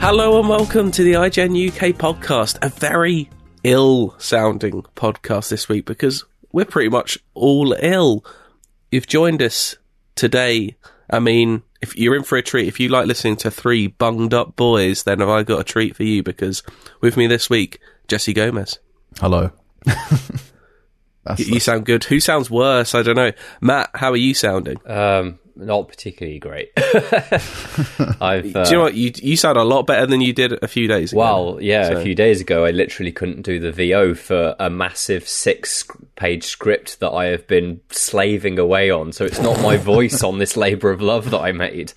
Hello and welcome to the IGN UK podcast, a very ill sounding podcast this week because we're pretty much all ill. You've joined us today. I mean, if you're in for a treat, if you like listening to three bunged up boys, then have I got a treat for you because with me this week, Jesse Gomez. Hello. Y- you sound good. Who sounds worse? I don't know. Matt, how are you sounding? Um, not particularly great. I've uh, Do you know what? You you sound a lot better than you did a few days ago. well, yeah, So- a few days ago, I literally couldn't do the VO for a massive six-page script that I have been slaving away on. So it's not my voice on this labour of love that I made.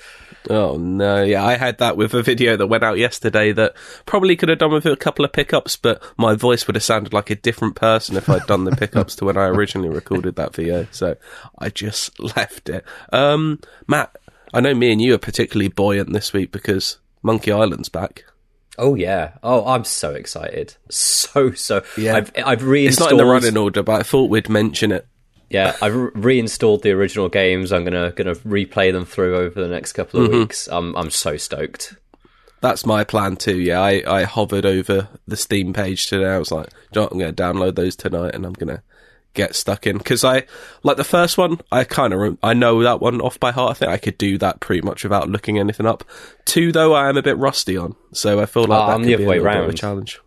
Oh no, yeah, I had that with a video that went out yesterday that probably could have done with a couple of pickups, but my voice would have sounded like a different person if I'd done the pickups to when I originally recorded that video. So I just left it. Um, Matt, I know me and you are particularly buoyant this week because Monkey Island's back. Oh yeah! Oh, I'm so excited. So so. Yeah. I've I've reinstalled. It's not in the running order, but I thought we'd mention it. Yeah, I've re- reinstalled the original games. I'm gonna gonna replay them through over the next couple Mm-hmm. of weeks. I'm I'm so stoked. That's my plan too. Yeah, I, I hovered over the Steam page today. I was like, "Do you know what? I'm going to download those tonight, and I'm going to get stuck in because I like the first one. I kind of rem- I know that one off by heart. I think I could do that pretty much without looking anything up. Two though, I am a bit rusty on, so I feel like Ah, that I'm could the be way a bit of a challenge.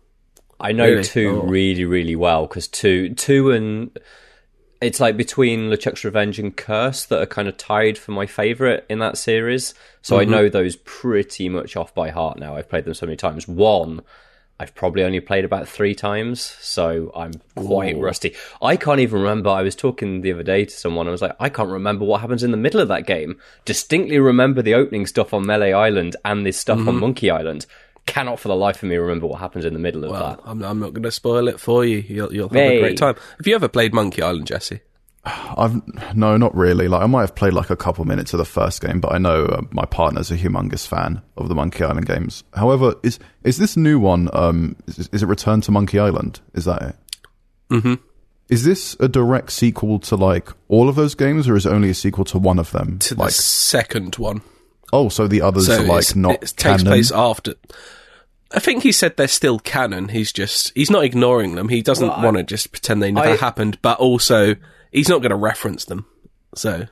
I know Really? two Oh. really, really well because two, two, and it's like between LeChuck's Revenge and Curse that are kind of tied for my favorite in that series. So Mm-hmm. I know those pretty much off by heart now. I've played them so many times. One, I've probably only played about three times, so I'm quite rusty. I can't even remember. I was talking the other day to someone. I was like, I can't remember what happens in the middle of that game. Distinctly remember the opening stuff on Melee Island and this stuff Mm-hmm. on Monkey Island. Cannot for the life of me remember what happens in the middle of Well, that. I'm, I'm not going to spoil it for you. You'll, you'll have a great time. Have you ever played Monkey Island, Jesse? I've no, not really. Like I might have played like a couple minutes of the first game, but I know uh, my partner's a humongous fan of the Monkey Island games. However, is is this new one? Um, is, is it Return to Monkey Island? Is that it? Mm-hmm. Is this a direct sequel to like all of those games, or is it only a sequel to one of them? To the second one. oh, so the others so are like not it takes canon. place after. I think he said they're still canon. He's just he's not ignoring them. He doesn't Well, want to just pretend they never I- happened, but also he's not going to reference them. So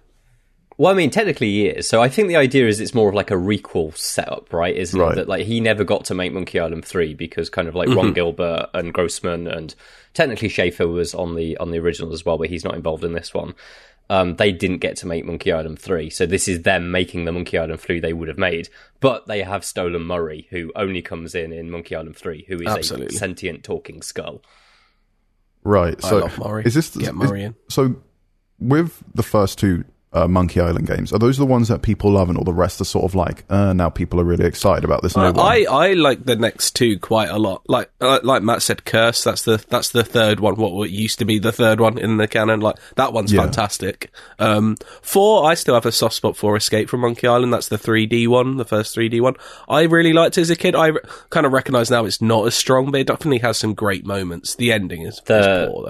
Well, I mean, technically he is. So I think the idea is it's more of like a requel setup, right? Isn't Right. it? That like he never got to make Monkey Island three because kind of like Ron mm-hmm. Gilbert and Grossman and technically Schafer was on the on the original as well, but he's not involved in this one. Um, they didn't get to make Monkey Island 3, so this is them making the Monkey Island 3 they would have made. But they have stolen Murray, who only comes in in Monkey Island 3, who is Absolutely. a sentient talking skull. Right. I So love Murray. is this Get is- Murray in. So with the first two uh, Monkey Island games, are those the ones that people love, and all the rest are sort of like, uh, now people are really excited about this new Uh. I I like the next two quite a lot. Like uh, like Matt said, Curse. That's the that's the third one. What, what used to be the third one in the canon. Like that one's Yeah. fantastic. Um, four. I still have a soft spot for Escape from Monkey Island. That's the 3D one, the first 3D one. I really liked it as a kid. I re- kind of recognise now it's not as strong, but it definitely has some great moments. The ending is, The- is poor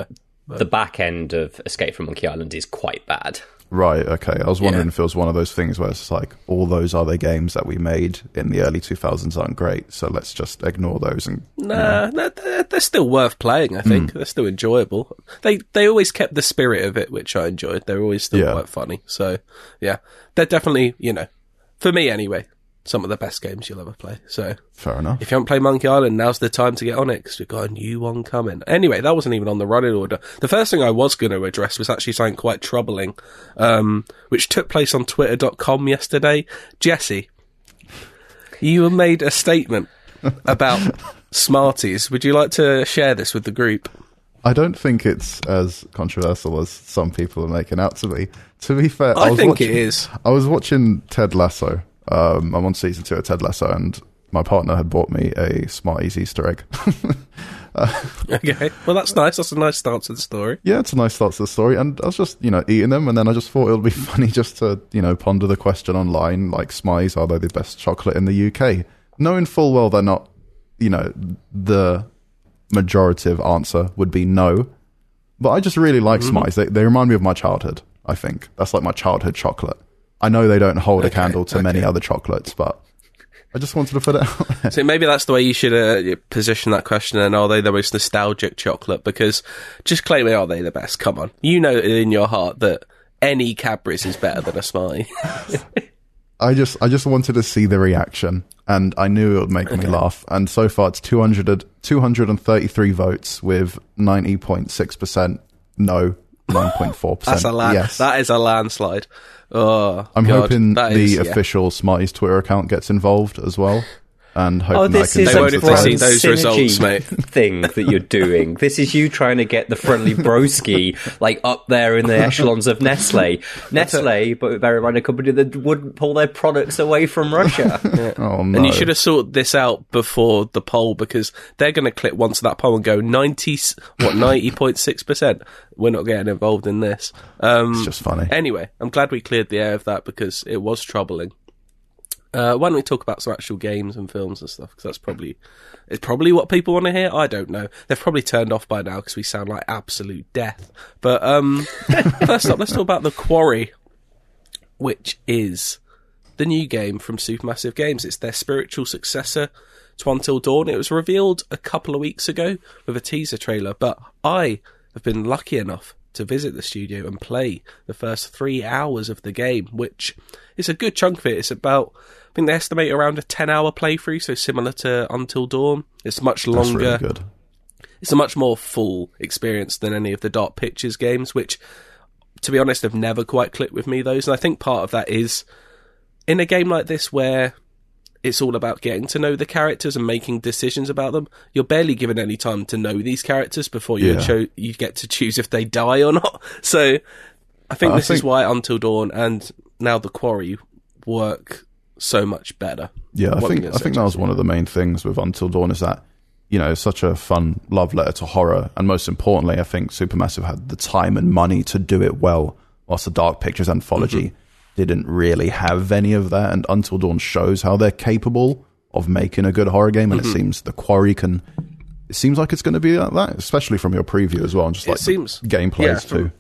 though. The back end of Escape from Monkey Island is quite bad. Right. Okay. I was wondering Yeah. if it was one of those things where it's like all those other games that we made in the early 2000s aren't great, so let's just ignore those and Nah, they're, they're, they're still worth playing. I think hmm. they're still enjoyable. They they always kept the spirit of it, which I enjoyed. They're always still Yeah. quite funny. So yeah, they're definitely you know, for me anyway, some of the best games you'll ever play. So fair enough. if you haven't played Monkey Island, now's the time to get on it because we've got a new one coming. Anyway, that wasn't even on the running order. The first thing I was going to address was actually something quite troubling, um, which took place on Twitter.com yesterday. Jesse, you made a statement about Smarties. Would you like to share this with the group? I don't think it's as controversial as some people are making out to be. To be fair, I was think watching, it is. I was watching Ted Lasso. Um, I'm on season two of Ted Lasso, and my partner had bought me a Smarties Easter egg. Okay. Well, that's nice. That's a nice start to the story. yeah, it's a nice start to the story. And I was just, you know, eating them, and then I just thought it would be funny just to, you know, ponder the question online, like Smarties, are they the best chocolate in the UK? Knowing full well they're not, you know, the majorative answer would be no. But I just really like Smarties. They, they remind me of my childhood, I think. That's like my childhood chocolate. I know they don't hold a candle to many other chocolates, but I just wanted to put it out there. So maybe that's the way you should uh, position that question. And are they the most nostalgic chocolate? Because just claiming are they the best? Come on, you know in your heart that any Cadbury's is better than a Smiley. I just I just wanted to see the reaction, and I knew it would make me laugh. And so far, it's 200, 233 votes with ninety point six percent no, nine point four percent That's a land. yes. That is a landslide. Oh, I'm God, hoping that the is- yeah. official Smarties Twitter account gets involved as well, and hoping Oh, this I can is a won't send if it they to see those synergy results, mate. thing that you're doing. this is you trying to get the friendly broski like up there in the echelons of Nestle. Nestle, but bear in mind a company that wouldn't pull their products away from Russia. Oh no! And you should have sorted this out before the poll because they're going to click once that poll and go ninety what ninety point six percent. We're not getting involved in this. Um, It's just funny. Anyway, I'm glad we cleared the air of that because it was troubling. Uh, why don't we talk about some actual games and films and stuff? Because that's probably it's probably what people want to hear. I don't know. They've probably turned off by now because we sound like absolute death. But um, first up, let's talk about the Quarry, which is the new game from Supermassive Games. It's their spiritual successor to Until Dawn. It was revealed a couple of weeks ago with a teaser trailer, but I have been lucky enough to visit the studio and play the first three hours of the game, which is a good chunk of it. It's about, think they estimate around a 10 hour playthrough, so similar to Until Dawn. It's much That's longer really good. it's a much more full experience than any of the Dark Pictures games, which, to be honest, have never quite clicked with me. Those, and I think part of that is in a game like this where it's all about getting to know the characters and making decisions about them. You're barely given any time to know these characters before you Yeah. cho- you get to choose if they die or not. So, I think I this is why Until Dawn and now the Quarry work so much better. Yeah, I think I think that was one of the main things with Until Dawn is that you know such a fun love letter to horror, and most importantly, I think Supermassive had the time and money to do it well. Whilst the Dark Pictures anthology mm-hmm. didn't really have any of that, and Until Dawn shows how they're capable of making a good horror game, and it mm-hmm. seems the Quarry can. It seems like it's going to be like that, especially from your preview as well, and just like the seems- gameplays yeah, too.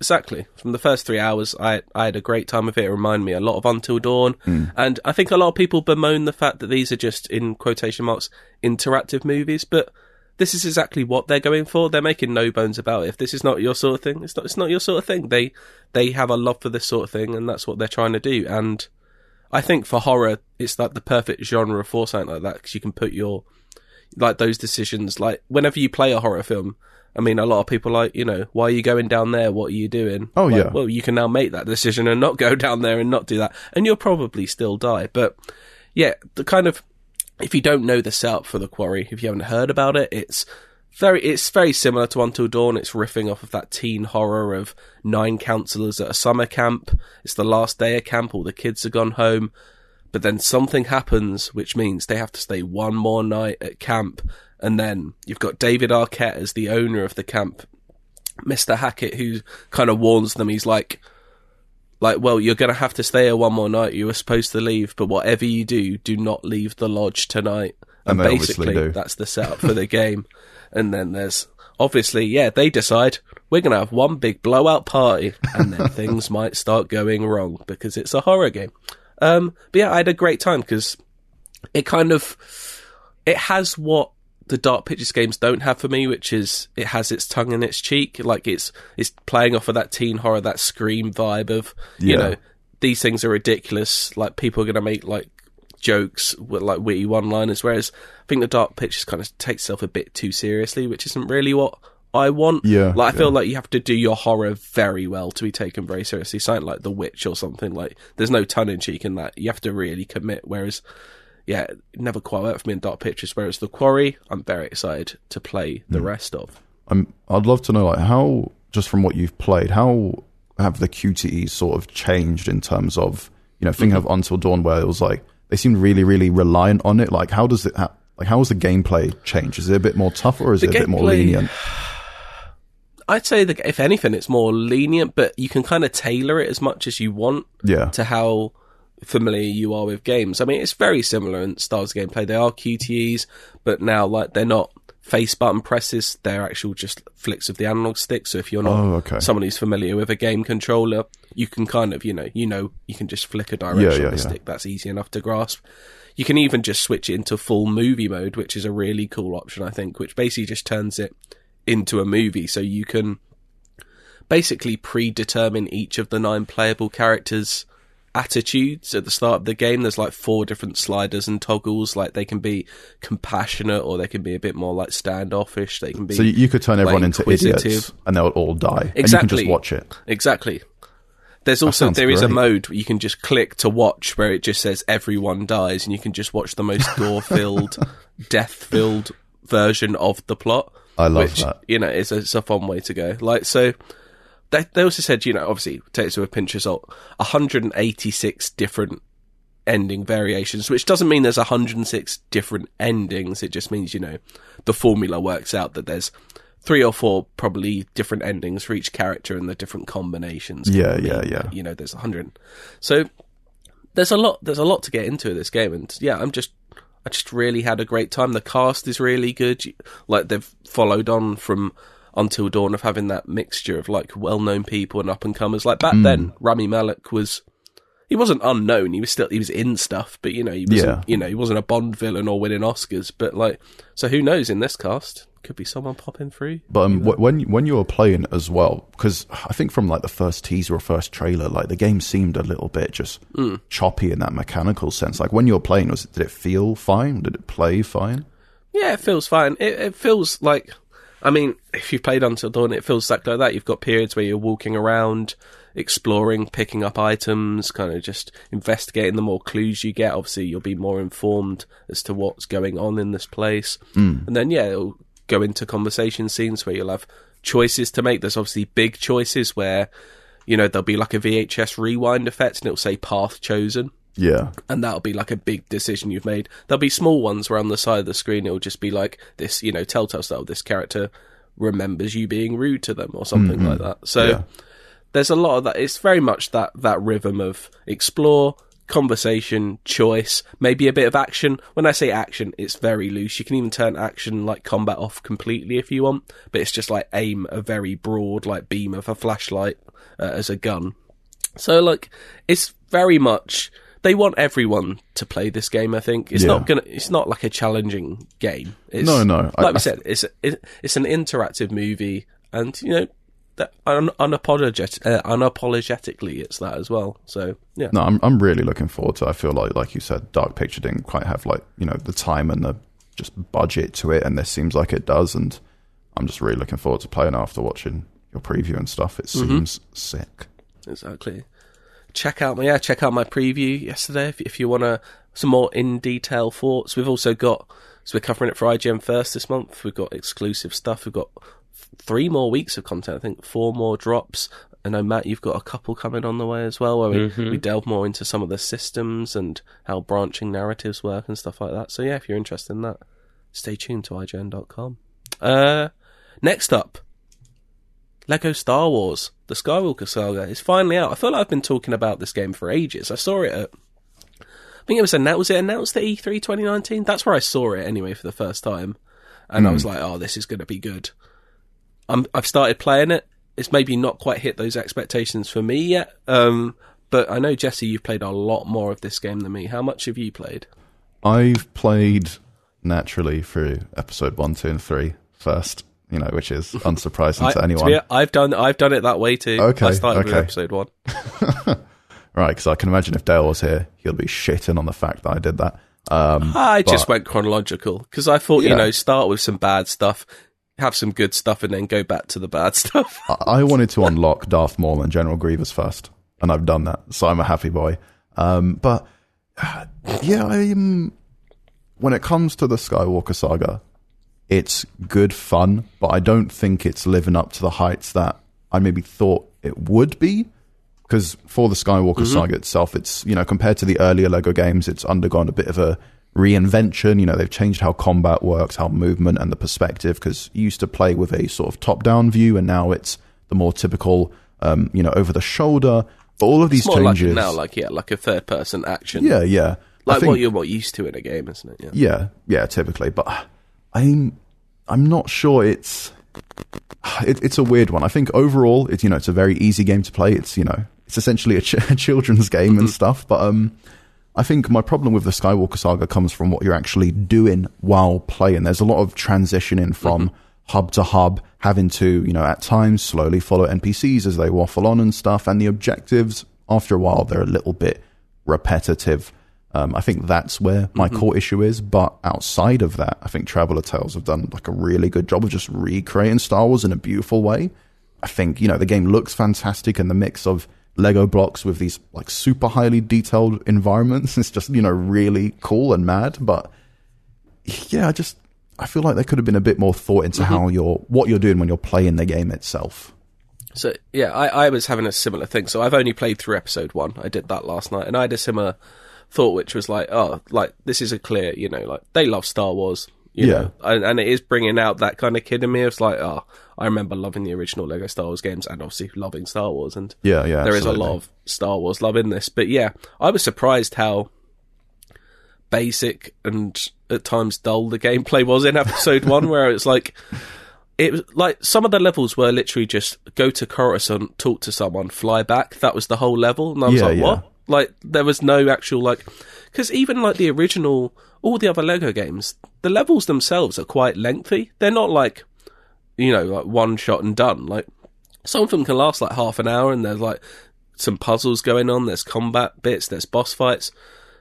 Exactly. From the first three hours, I I had a great time with it. It reminded me a lot of Until Dawn, Hmm. and I think a lot of people bemoan the fact that these are just in quotation marks interactive movies, but this is exactly what they're going for. They're making no bones about it. If this is not your sort of thing, it's not. It's not your sort of thing. They they have a love for this sort of thing, and that's what they're trying to do. And I think for horror, it's like the perfect genre for something like that because you can put your like those decisions. Like whenever you play a horror film, I mean, a lot of people are like, you know, why are you going down there? What are you doing? Oh, Like, yeah. Well, you can now make that decision and not go down there and not do that, and you'll probably still die. But yeah, the kind of if you don't know the setup for the quarry, if you haven't heard about it, it's very it's very similar to Until Dawn. It's riffing off of that teen horror of nine counselors at a summer camp. It's the last day of camp, all the kids have gone home, but then something happens, which means they have to stay one more night at camp. And then you've got David Arquette as the owner of the camp, Mr. Hackett, who kind of warns them. He's like, like, well, you're going to have to stay here one more night. You were supposed to leave, but whatever you do, do not leave the lodge tonight. And they basically, do. that's the setup for the game. And then there's obviously, yeah, they decide we're going to have one big blowout party, and then things might start going wrong because it's a horror game. Um, but yeah, I had a great time because it kind of it has what the Dark Pictures games don't have for me, which is it has its tongue in its cheek. Like it's it's playing off of that teen horror, that scream vibe of you know these things are ridiculous. Like people are going to make like jokes with like witty one-liners, whereas I think the Dark Pictures kind of takes itself a bit too seriously, which isn't really what I want. Yeah, like I feel yeah. like you have to do your horror very well to be taken very seriously. Something like The Witch or something like there's no tongue in cheek in that. You have to really commit. Whereas yeah, it never quite worked for me in Dark Pictures. Whereas The Quarry, I'm very excited to play the rest of. I'm, I'd love to know, like, how just from what you've played, how have the QTEs sort of changed in terms of, you know, thinking Mm-hmm. of Until Dawn, where it was like they seemed really, really reliant on it. Like, how does it, ha- like, how has the gameplay changed? Is it a bit more tougher, or is The it a bit more lenient? I'd say that if anything, it's more lenient, but you can kind of tailor it as much as you want Yeah, to how familiar you are with games. I mean, it's very similar in styles of gameplay. They are QTEs, but now like they're not face button presses. They're actual just flicks of the analog stick. So if you're not Oh, okay. someone who's familiar with a game controller, you can kind of, you know, you know, you can just flick a direction yeah, on the yeah. stick. That's easy enough to grasp. You can even just switch it into full movie mode, which is a really cool option, I think, which basically just turns it into a movie. So you can basically predetermine each of the nine playable characters' attitudes at the start of the game. There's like four different sliders and toggles. Like they can be compassionate or they can be a bit more like standoffish. They can be So you- could turn everyone into idiots, and they'll all die, and you can just watch it. Exactly. There's also there is a mode where you can just click to watch where it just says everyone dies and you can just watch the most gore filled, death filled version of the plot. I love which, that. You know, a, it's a fun way to go. Like so they they also said, you know, obviously take it with a pinch of salt, 186 different ending variations, which doesn't mean there's 106 different endings. It just means, you know, the formula works out that there's three or four probably different endings for each character and the different combinations. Yeah, mean yeah, yeah. You know, there's 100. So there's a lot, there's a lot to get into in this game. And yeah, I'm just, I just really had a great time. The cast is really good. Like they've followed on from Until Dawn of having that mixture of like well-known people and up-and-comers. Like back Mm. then, Rami Malek was, he wasn't unknown. He was still, he was in stuff, but you know, he wasn't, Yeah. you know, he wasn't a Bond villain or winning Oscars. But like, so who knows in this cast? Could be someone popping through. But um, wh- when when you were playing as well, because I think from like the first teaser or first trailer, like the game seemed a little bit just Mm. choppy in that mechanical sense. Like when you were playing, was did it feel fine? Did it play fine? Yeah, it feels fine. It, it feels like, I mean, if you've played Until Dawn, it feels exactly like that. You've got periods where you're walking around, exploring, picking up items, kind of just investigating. The more clues you get, obviously, you'll be more informed as to what's going on in this place. Mm. And then, yeah, it'll go into conversation scenes where you'll have choices to make. There's obviously big choices where, you know, there'll be like a VHS rewind effect and it'll say path chosen Yeah, and that'll be like a big decision you've made. There'll be small ones where on the side of the screen it'll just be like this, you know, telltale style. This character remembers you being rude to them or something like that. So Yeah. there's a lot of that. It's very much that that rhythm of explore, conversation, choice, maybe a bit of action. When I say action, it's very loose. You can even turn action like combat off completely if you want, but it's just like aim a very broad like beam of a flashlight uh, as a gun. So like it's very much they want everyone to play this game. I think it's Yeah. not gonna. It's not like a challenging game. It's, No, no, I- Like we I- said, it's it, it's an interactive movie, and you know that un, unapologetic, uh, unapologetically, it's that as well. So yeah, no, I'm I'm really looking forward to. it. I feel like, like you said, Dark Picture didn't quite have like you know the time and the just budget to it, and this seems like it does. And I'm just really looking forward to playing after watching your preview and stuff. It Mm-hmm. seems sick. exactly. Check out my yeah, check out my preview yesterday if if you want to some more in detail thoughts. We've also got so we're covering it for IGN first this month. We've got exclusive stuff. We've got three more weeks of content. I think four more drops. I know Matt, you've got a couple coming on the way as well, where we, we delve more into some of the systems and how branching narratives work and stuff like that. So yeah, if you're interested in that, stay tuned to IGN.com. Uh, next up, Lego Star Wars: The Skywalker Saga is finally out. I feel like I've been talking about this game for ages. I saw it at, I think it was announced. Was it announced at E E3 2019? That's where I saw it anyway for the first time, and I was like, "Oh, this is going to be good." I'm, I've started playing it. It's maybe not quite hit those expectations for me yet, um, but I know Jesse, you've played a lot more of this game than me. How much have you played? I've played naturally through episode one, two, and three first. You know, which is unsurprising I, to anyone. be- I've done I've done it that way too. Okay, I started with episode one. Right, because I can imagine if Dale was here, he'll be shitting on the fact that I did that. Um, I just went chronological because I thought, you know, start with some bad stuff, have some good stuff, and then go back to the bad stuff. I- I wanted to unlock Darth Maul and General Grievous first, and I've done that, so I'm a happy boy. Um, but yeah, I'm. When it comes to the Skywalker saga, it's good fun, but I don't think it's living up to the heights that I maybe thought it would be. Because for the Skywalker saga itself, it's you know compared to the earlier Lego games, it's undergone a bit of a reinvention. You know, they've changed how combat works, how movement and the perspective. Because you used to play with a sort of top-down view, and now it's the more typical, um, you know, over the shoulder. But all of these It's more changes, it now, like yeah, like a third person action. yeah, yeah, like think- what you're what used to in a game, isn't it? Yeah. yeah, yeah, typically. But I'm I'm not sure it's it, it's a weird one. I think overall, it's you know it's a very easy game to play. It's you know it's essentially a, ch- a children's game and stuff. But um, I think my problem with the Skywalker Saga comes from what you're actually doing while playing. There's a lot of transitioning from hub to hub, having to you know at times slowly follow NPCs as they waffle on and stuff, and the objectives after a while they're a little bit repetitive. Um, I think that's where my core issue is. But outside of that, I think Traveler Tales have done like a really good job of just recreating Star Wars in a beautiful way. I think you know the game looks fantastic, and the mix of Lego blocks with these like super highly detailed environments is just you know really cool and mad. But yeah, I just I feel like there could have been a bit more thought into how you're what you're doing when you're playing the game itself. So yeah, I, I was having a similar thing. So I've only played through episode one. I did that last night, and I had a similar thought, which was like, oh, like this is a clear, you know, like they love Star Wars, you Yeah. know, and, and it is bringing out that kind of kid in me. It's like, oh, I remember loving the original Lego Star Wars games, and obviously loving Star Wars, and Yeah, yeah, there is a lot of Star Wars love in this. But yeah, I was surprised how basic and at times dull the gameplay was in episode one, where it's like it was like some of the levels were literally just go to Coruscant, talk to someone, fly back. That was the whole level, and I was Yeah, like, yeah. what? Like there was no actual like because even like the original, all the other Lego games, the levels themselves are quite lengthy. They're not like you know like one shot and done. Like some of them can last like half an hour, and there's like some puzzles going on. There's combat bits. There's boss fights.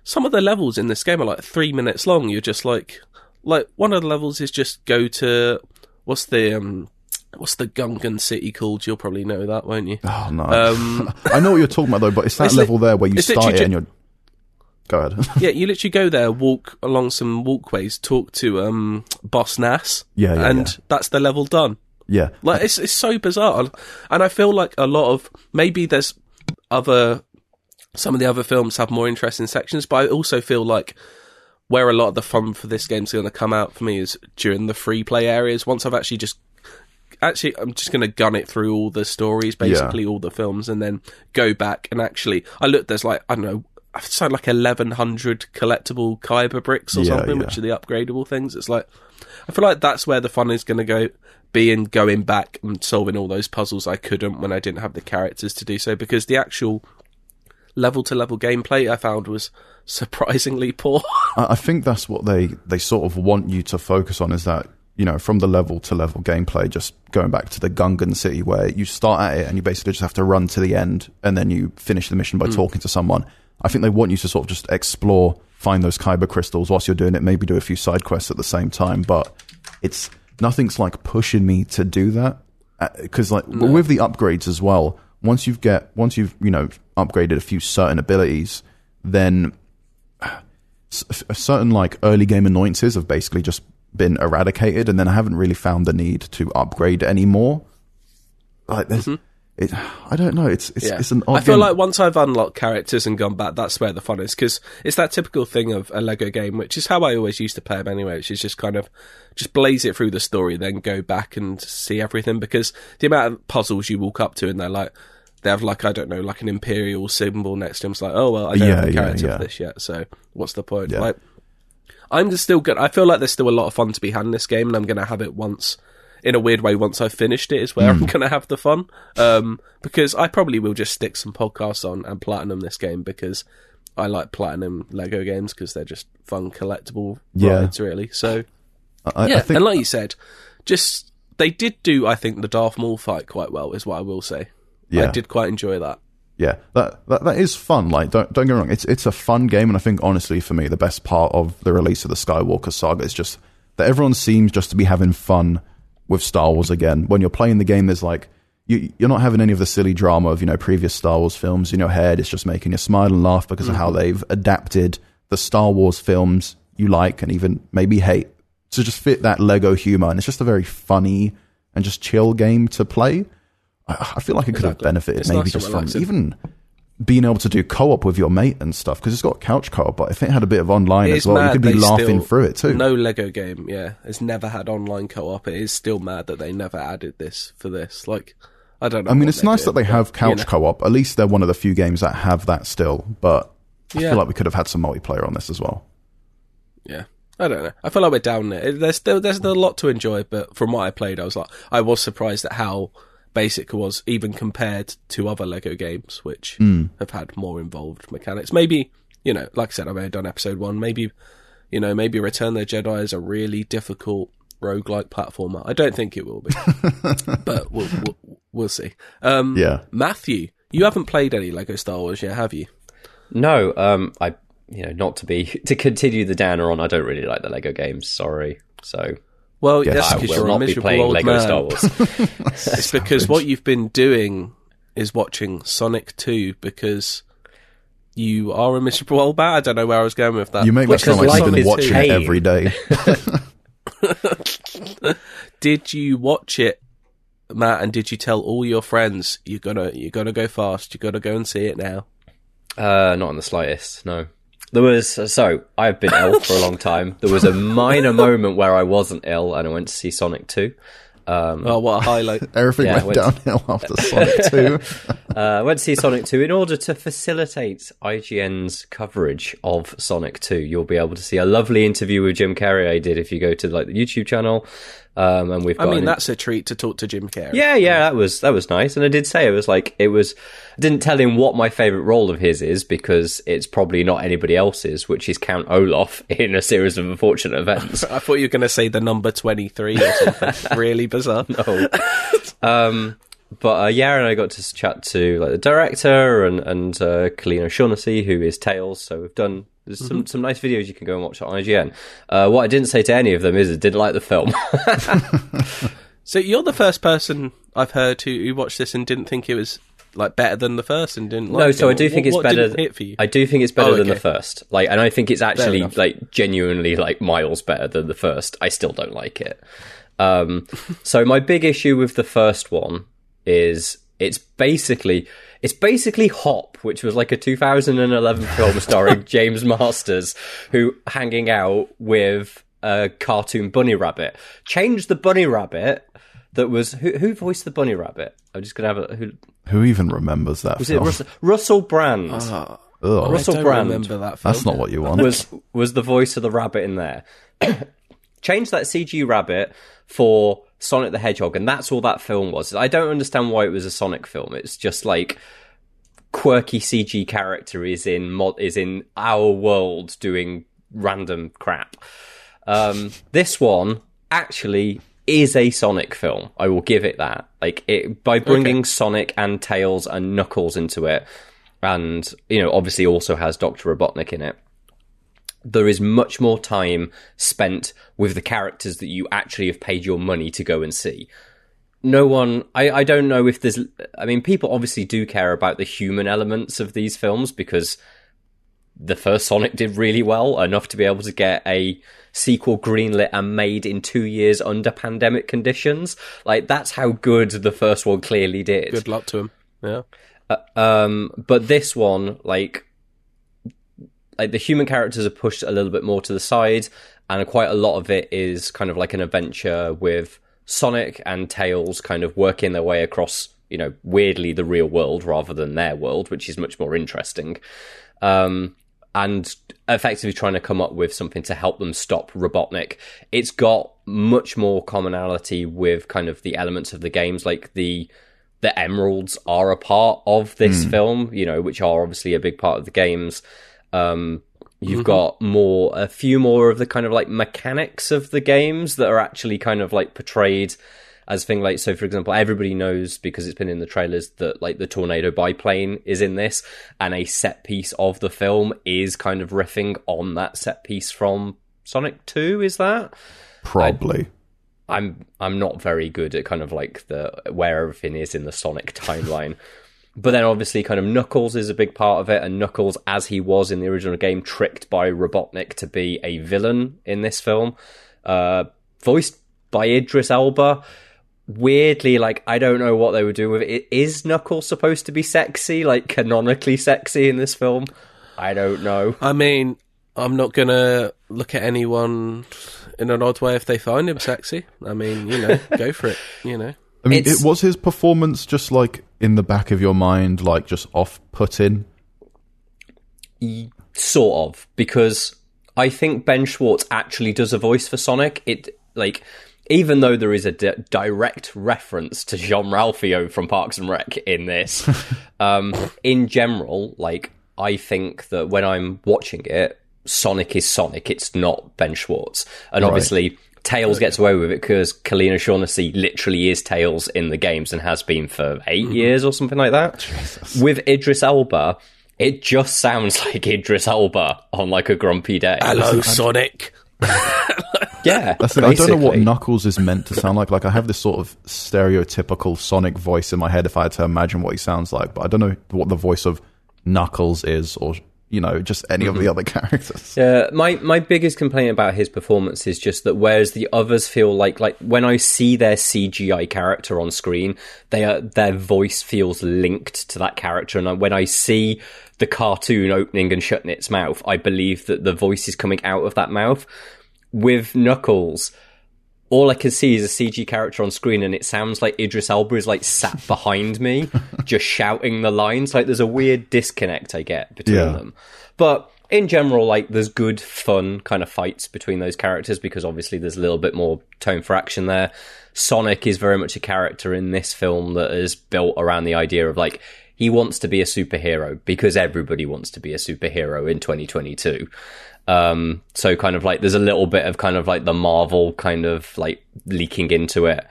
Some of the levels in this game are like three minutes long. You're just like, like one of the levels is just go to what's the um, what's the Gungan city called? You'll probably know that, won't you? Oh no, Um, I know what you're talking about though, but it's that It's li- level there where you start it ju- and you're. Go ahead. yeah, you literally go there, walk along some walkways, talk to um, Boss Nass, Yeah, yeah, and yeah. that's the level done. yeah, Like it's it's so bizarre, and- and I feel like a lot of maybe there's other some of the other films have more interesting sections, but I also feel like where a lot of the fun for this game's going to come out for me is during the free play areas. Once I've actually just actually, I'm just going to gun it through all the stories, basically all the films, and then go back and actually I looked. There's like I don't know. I've signed like 1100 collectible Kyber bricks or Yeah, something, yeah. which are the upgradable things. It's like I feel like that's where the fun is going to go be in going back and solving all those puzzles I couldn't when I didn't have the characters to do so because the actual level to level gameplay I found was surprisingly poor. I I think that's what they they sort of want you to focus on is that you know from the level to level gameplay. Just going back to the Gungan city where you start at it and you basically just have to run to the end and then you finish the mission by hmm. talking to someone. I think they want you to sort of just explore, find those kyber crystals whilst you're doing it. Maybe do a few side quests at the same time, but it's nothing's like pushing me to do that uh, because like with the upgrades as well. Once you've get once you've you know upgraded a few certain abilities, then uh, s- certain like early game annoyances have basically just been eradicated, and then I haven't really found the need to upgrade anymore. Like there's, mm-hmm. it, I don't know. It's it's, it's an odd I feel game. like once I've unlocked characters and gone back, that's where the fun is because it's that typical thing of a Lego game, which is how I always used to play them anyway. Which is just kind of just blaze it through the story, then go back and see everything because the amount of puzzles you walk up to and they're like. They have like I don't know, like an imperial symbol next to them. It's like, oh well, I don't Yeah, have a yeah, character yeah. for this yet, so what's the point? Yeah. Like, I'm just still good. I feel like there's still a lot of fun to be had in this game, and I'm going to have it once. In a weird way, once I've finished it, is where Hmm. I'm going to have the fun. Um, because I probably will just stick some podcasts on and platinum this game because I like platinum Lego games because they're just fun collectible Yeah. rides, really. So I, yeah, I think and like you said, just they did do I think the Darth Maul fight quite well, is what I will say. I did quite enjoy that. Yeah, that, that that is fun. Like, don't don't get me wrong. It's it's a fun game, and I think honestly, for me, the best part of the release of the Skywalker saga is just that everyone seems just to be having fun with Star Wars again. When you're playing the game, there's like you you're not having any of the silly drama of you know previous Star Wars films in your head. It's just making you smile and laugh because of how mm-hmm. they've adapted the Star Wars films you like and even maybe hate to just fit that Lego humor. And it's just a very funny and just chill game to play. I, I feel like it could have benefited It's maybe nice just from relaxing. even being able to do co-op with your mate and stuff because it's got couch co-op. But if it had a bit of online as well, you could be they laughing through it too. No Lego game, yeah, it's never had online co-op. It is still mad that they never added this for this. Like, I don't know. I mean, it's nice that they have you couch know. co-op. At least they're one of the few games that have that still. But I Yeah. feel like we could have had some multiplayer on this as well. Yeah, I don't know. I feel like we're down there. There's still there's a lot to enjoy, but from what I played, I was like, I was surprised at how basic was, even compared to other Lego games, which have had more involved mechanics. Maybe you know, like I said, I've only done episode one. Maybe you know, maybe Return of the Jedi is a really difficult roguelike platformer. I don't think it will be, but we'll, we'll we'll see. Um, Yeah. Matthew, you haven't played any Lego Star Wars yet, have you? No, um, I you know not to be to continue the downer on. I don't really like the Lego games. Sorry, so Well, Yes, that's because you're a not be miserable playing old Lego man. Star Wars. It's because what you've been doing is watching Sonic 2 because you are a miserable old man. I don't know where I was going with that. You make me Because sound like life you've been watching it every day. did you watch it, Matt, and did you tell all your friends you gotta you gotta go fast, you gotta go and see it now? Uh, not in the slightest. No. There was so I've been ill for a long time. There was a minor moment where I wasn't ill and I went to see Sonic Two. Um, Oh, what a highlight! Everything Yeah, went when- downhill after Sonic 2. uh, I went to see Sonic 2 in order to facilitate IGN's coverage of Sonic 2. You'll be able to see a lovely interview with Jim Carrey I did if you go to like the YouTube channel. Um, and we've I mean, an- that's a treat to talk to Jim Carrey. Yeah, yeah, that was that was nice, and I did say it was like it was. I didn't tell him what my favorite role of his is because it's probably not anybody else's, which is Count Olaf in a series of unfortunate events. I thought you were going to say the number 23 or something really bizarre. no. um, but uh, yeah, and I got to chat to like the director and and uh, Colleen O'Shaughnessey, who is Tails. So we've done there's some some nice videos you can go and watch on IGN. Uh, what I didn't say to any of them is I didn't like the film. So you're the first person I've heard who, who watched this and didn't think it was like better than the first and didn't like No, it. so I do What- think it's what better. hit for you. I do think it's better Oh, than the first. Like, and I think it's actually like genuinely like miles better than the first. I still don't like it. Um, so my big issue with the first one is it's basically it's basically Hop, which was like a 2011 film starring James Marsden, who hanging out with a cartoon bunny rabbit. Change the bunny rabbit. That was who, who voiced the bunny rabbit. I'm just gonna have a who Who even remembers that was it film? Russell, Russell Brand ah. Ugh, Russell I don't Brand. remember that film. that's not what you want. was was the voice of the rabbit in there. Change that CG rabbit for Sonic the Hedgehog, and that's all that film was. I don't understand why it was a Sonic film. It's just like quirky CG character is in mod is in our world doing random crap. Um, this one actually is a Sonic film. I will give it that. Like it by bringing Sonic and Tails and Knuckles into it, and you know obviously also has Doctor Robotnik in it there is much more time spent with the characters that you actually have paid your money to go and see. No one, I, I don't know if there's, I mean, people obviously do care about the human elements of these films because the first Sonic did really well, enough to be able to get a sequel greenlit and made in two years under pandemic conditions. Like, that's how good the first one clearly did. Good luck to him. Yeah. Um, but this one, like, like the human characters are pushed a little bit more to the side, and quite a lot of it is kind of like an adventure with Sonic and Tails kind of working their way across, you know, weirdly the real world rather than their world, which is much more interesting. Um, and effectively trying to come up with something to help them stop Robotnik. It's got much more commonality with kind of the elements of the games, like the the emeralds are a part of this film, you know, which are obviously a big part of the games. Um, you've got more, a few more of the kind of like mechanics of the games that are actually kind of like portrayed as thing like, so for example, everybody knows because it's been in the trailers that like the tornado biplane is in this and a set piece of the film is kind of riffing on that set piece from Sonic 2, is that? Probably. I'm I'm not very good at kind of like the where everything is in the Sonic timeline. But then obviously kind of Knuckles is a big part of it, and Knuckles, as he was in the original game, tricked by Robotnik to be a villain in this film. Uh, voiced by Idris Elba. Weirdly, like I don't know what they were doing with it. Is Knuckles supposed to be sexy, like canonically sexy in this film? I don't know. I mean, I'm not going to look at anyone in an odd way if they find him sexy. I mean, you know, go for it, you know. I mean, It's- it was his performance just like in the back of your mind, like just off putting. sort of because I think Ben Schwartz actually does a voice for Sonic. It like even though there is a di- direct reference to Jean-Ralphio from Parks and Rec in this, um, in general, like I think that when I'm watching it, Sonic is Sonic. It's not Ben Schwartz, and Right. obviously. Tails gets away with it because Colleen O'Shaughnessey literally is Tails in the games and has been for 8 years or something like that. With Idris Elba, it just sounds like Idris Elba on like a grumpy day. Hello, Sonic. Yeah, That's the I don't know what. Knuckles is meant to sound like. Like I have this sort of stereotypical Sonic voice in my head if I had to imagine what he sounds like, but I don't know what the voice of Knuckles is, or you know, just any of the other characters. Uh, my my biggest complaint about his performance is just that whereas the others feel like like when I see their CGI character on screen, they are, their voice feels linked to that character, and when I see the cartoon opening and shutting its mouth, I believe that the voice is coming out of that mouth. With Knuckles, all I can see is a CG character on screen, and it sounds like Idris Elba is like sat behind me, just shouting the lines. Like there's a weird disconnect I get between Yeah. them. But in general, like there's good, fun kind of fights between those characters because obviously there's a little bit more tone for action there. Sonic is very much a character in this film that is built around the idea of like he wants to be a superhero because everybody wants to be a superhero in 2022. Um, so kind of like there's a little bit of kind of like the Marvel kind of like leaking into it.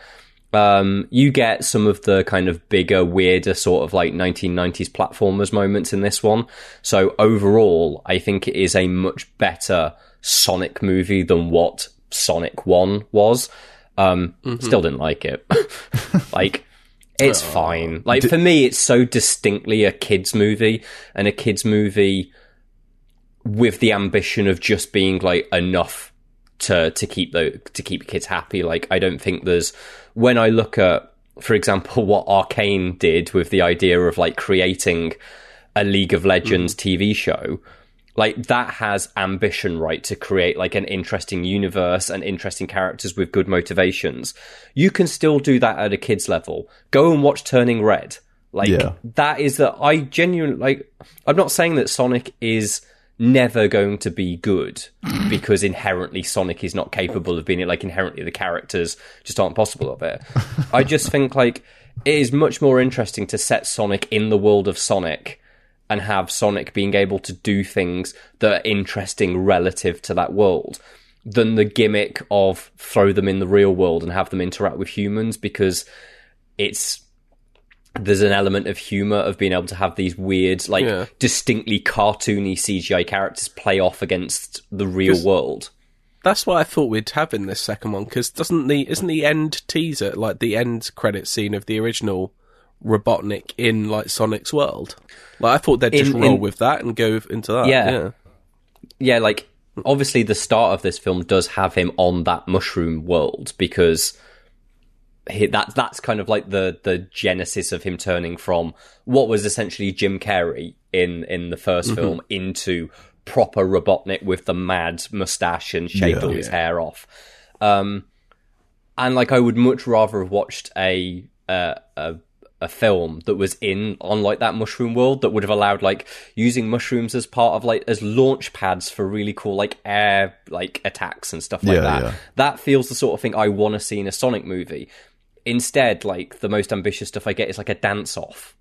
Um, you get some of the kind of bigger, weirder sort of like 1990s platformers moments in this one. So overall, I think it is a much better Sonic movie than what Sonic 1 was. Um, still didn't like it. like, it's fine. Like, for me, it's so distinctly a kid's movie and a kid's movie with the ambition of just being like enough to to keep the to keep kids happy. Like I don't think there's when I look at, for example, what Arcane did with the idea of like creating a League of Legends mm. TV show. Like that has ambition, right, to create like an interesting universe and interesting characters with good motivations. You can still do that at a kid's level. Go and watch Turning Red. Like Yeah. that is that I genuinely like. I'm not saying that Sonic is never going to be good because inherently Sonic is not capable of being it. Like inherently the characters just aren't possible of it. I just think like it is much more interesting to set Sonic in the world of Sonic and have Sonic being able to do things that are interesting relative to that world than the gimmick of throw them in the real world and have them interact with humans because it's there's an element of humor of being able to have these weird like Yeah. distinctly cartoony CGI characters play off against the real world. That's what I thought we'd have in this second one because doesn't the isn't the end teaser like the end credit scene of the original Robotnik in like Sonic's world? Like I thought they'd just In- roll in- with that and go into that. Yeah. yeah. yeah, like obviously the start of this film does have him on that mushroom world because he, that that's kind of like the the genesis of him turning from what was essentially Jim Carrey in in the 1st film into proper Robotnik with the mad mustache and shaved Yeah. all his hair off. Um, and like I would much rather have watched a uh, a a film that was in on like that mushroom world that would have allowed like using mushrooms as part of like as launch pads for really cool like air like attacks and stuff like Yeah, that. yeah. That feels the sort of thing I want to see in a Sonic movie. Instead, like the most ambitious stuff I get is like a dance off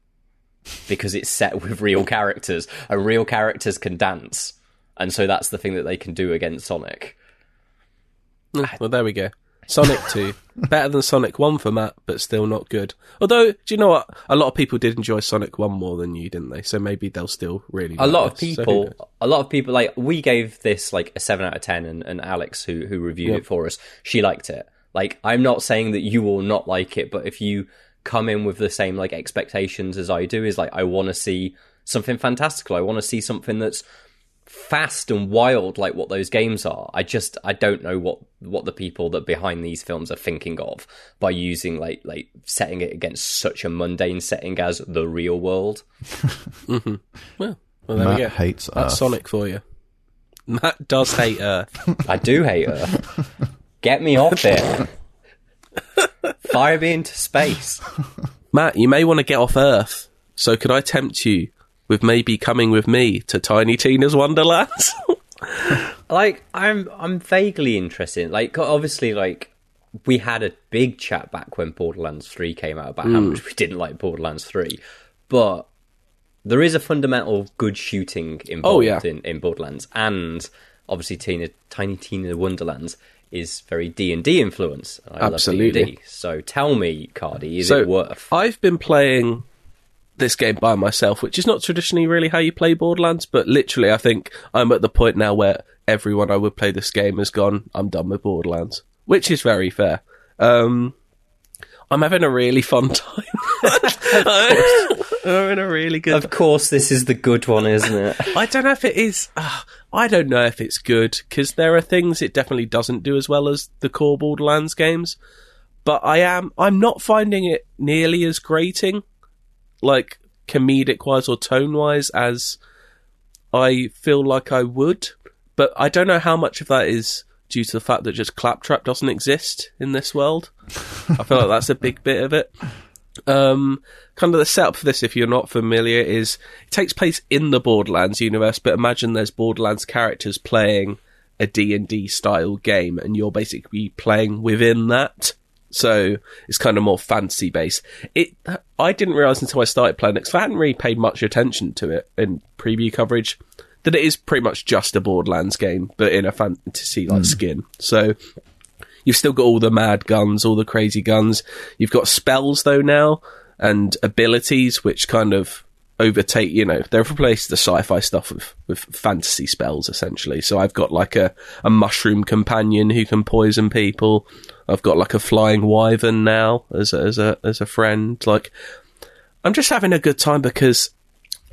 because it's set with real characters and real characters can dance. And so that's the thing that they can do against Sonic. Mm, Well, there we go. Sonic 2. Better than Sonic 1 for Matt, but still not good. Although, do you know what? A lot of people did enjoy Sonic 1 more than you, didn't they? So maybe they'll still really a lot of this. So people knows? a lot of people like we gave this like a 7 out of 10 and, and alex who who reviewed it for us she liked it like i'm not saying that you will not like it but if you come in with the same like expectations as i do is like i want to see something fantastical i want to see something that's fast and wild like what those games are i just i don't know what what the people that behind these films are thinking of by using like like setting it against such a mundane setting as the real world mm-hmm. Well, well there Matt we go. hates That's Earth. Sonic for you. Matt does hate Earth. I do hate her. Get me off it. Fire me into space. Matt, you may want to get off Earth. So could I tempt you with maybe coming with me to Tiny Tina's Wonderland? like I'm I'm vaguely interested. Like obviously, like we had a big chat back when Borderlands Three came out about how Hmm. much we didn't like Borderlands Three, but there is a fundamental good shooting involved Oh, yeah. in, in Borderlands, and obviously Tina, Tiny Tina Wonderlands is very D and D influence. I Absolutely. love D&D. So tell me, Cardi, is So it worth? I've been playing this game by myself, which is not traditionally really how you play Borderlands, but literally, I think I'm at the point now where everyone I would play this game has gone. I'm done with Borderlands, which is very fair. Um, I'm having a really fun time. I'm having a really good. Of course, this is the good one, isn't it? I don't know if it is. Uh, I don't know if it's good because there are things it definitely doesn't do as well as the core Borderlands games. But I am. I'm not finding it nearly as grating, like comedic wise or tone wise, as I feel like I would. But I don't know how much of that is due to the fact that just Claptrap doesn't exist in this world. I feel like that's a big bit of it. Um, kind of the setup for this, if you're not familiar, is it takes place in the Borderlands universe, but imagine there's Borderlands characters playing a D&D style game, and you're basically playing within that. So it's kind of more fantasy based. It, I didn't realize until I started playing it, 'cause I hadn't really paid much attention to it in preview coverage, that it is pretty much just a Borderlands game, but in a fantasy like skin. So You've still got all the mad guns, all the crazy guns. You've got spells though now and abilities which kind of overtake, you know, they've replaced the sci-fi stuff with, with fantasy spells essentially. So I've got like a, a mushroom companion who can poison people. I've got like a flying wyvern now as a, as a, as a friend. Like, I'm just having a good time because,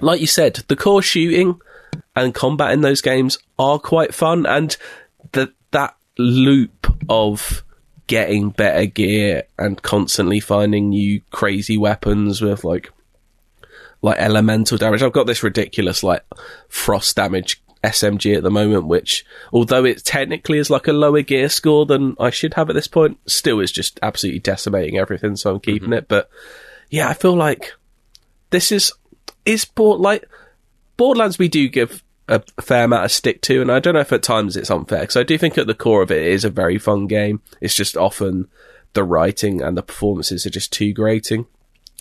like you said, the core shooting and combat in those games are quite fun and the, loop of getting better gear and constantly finding new crazy weapons with like like elemental damage. I've got this ridiculous like frost damage SMG at the moment, which although it technically is like a lower gear score than I should have at this point, still is just absolutely decimating everything. So I'm keeping mm-hmm. it. But yeah, I feel like this is is bought like Borderlands. We do give a fair amount of stick to, and I don't know if at times it's unfair because I do think at the core of it, it is a very fun game. It's just often the writing and the performances are just too grating.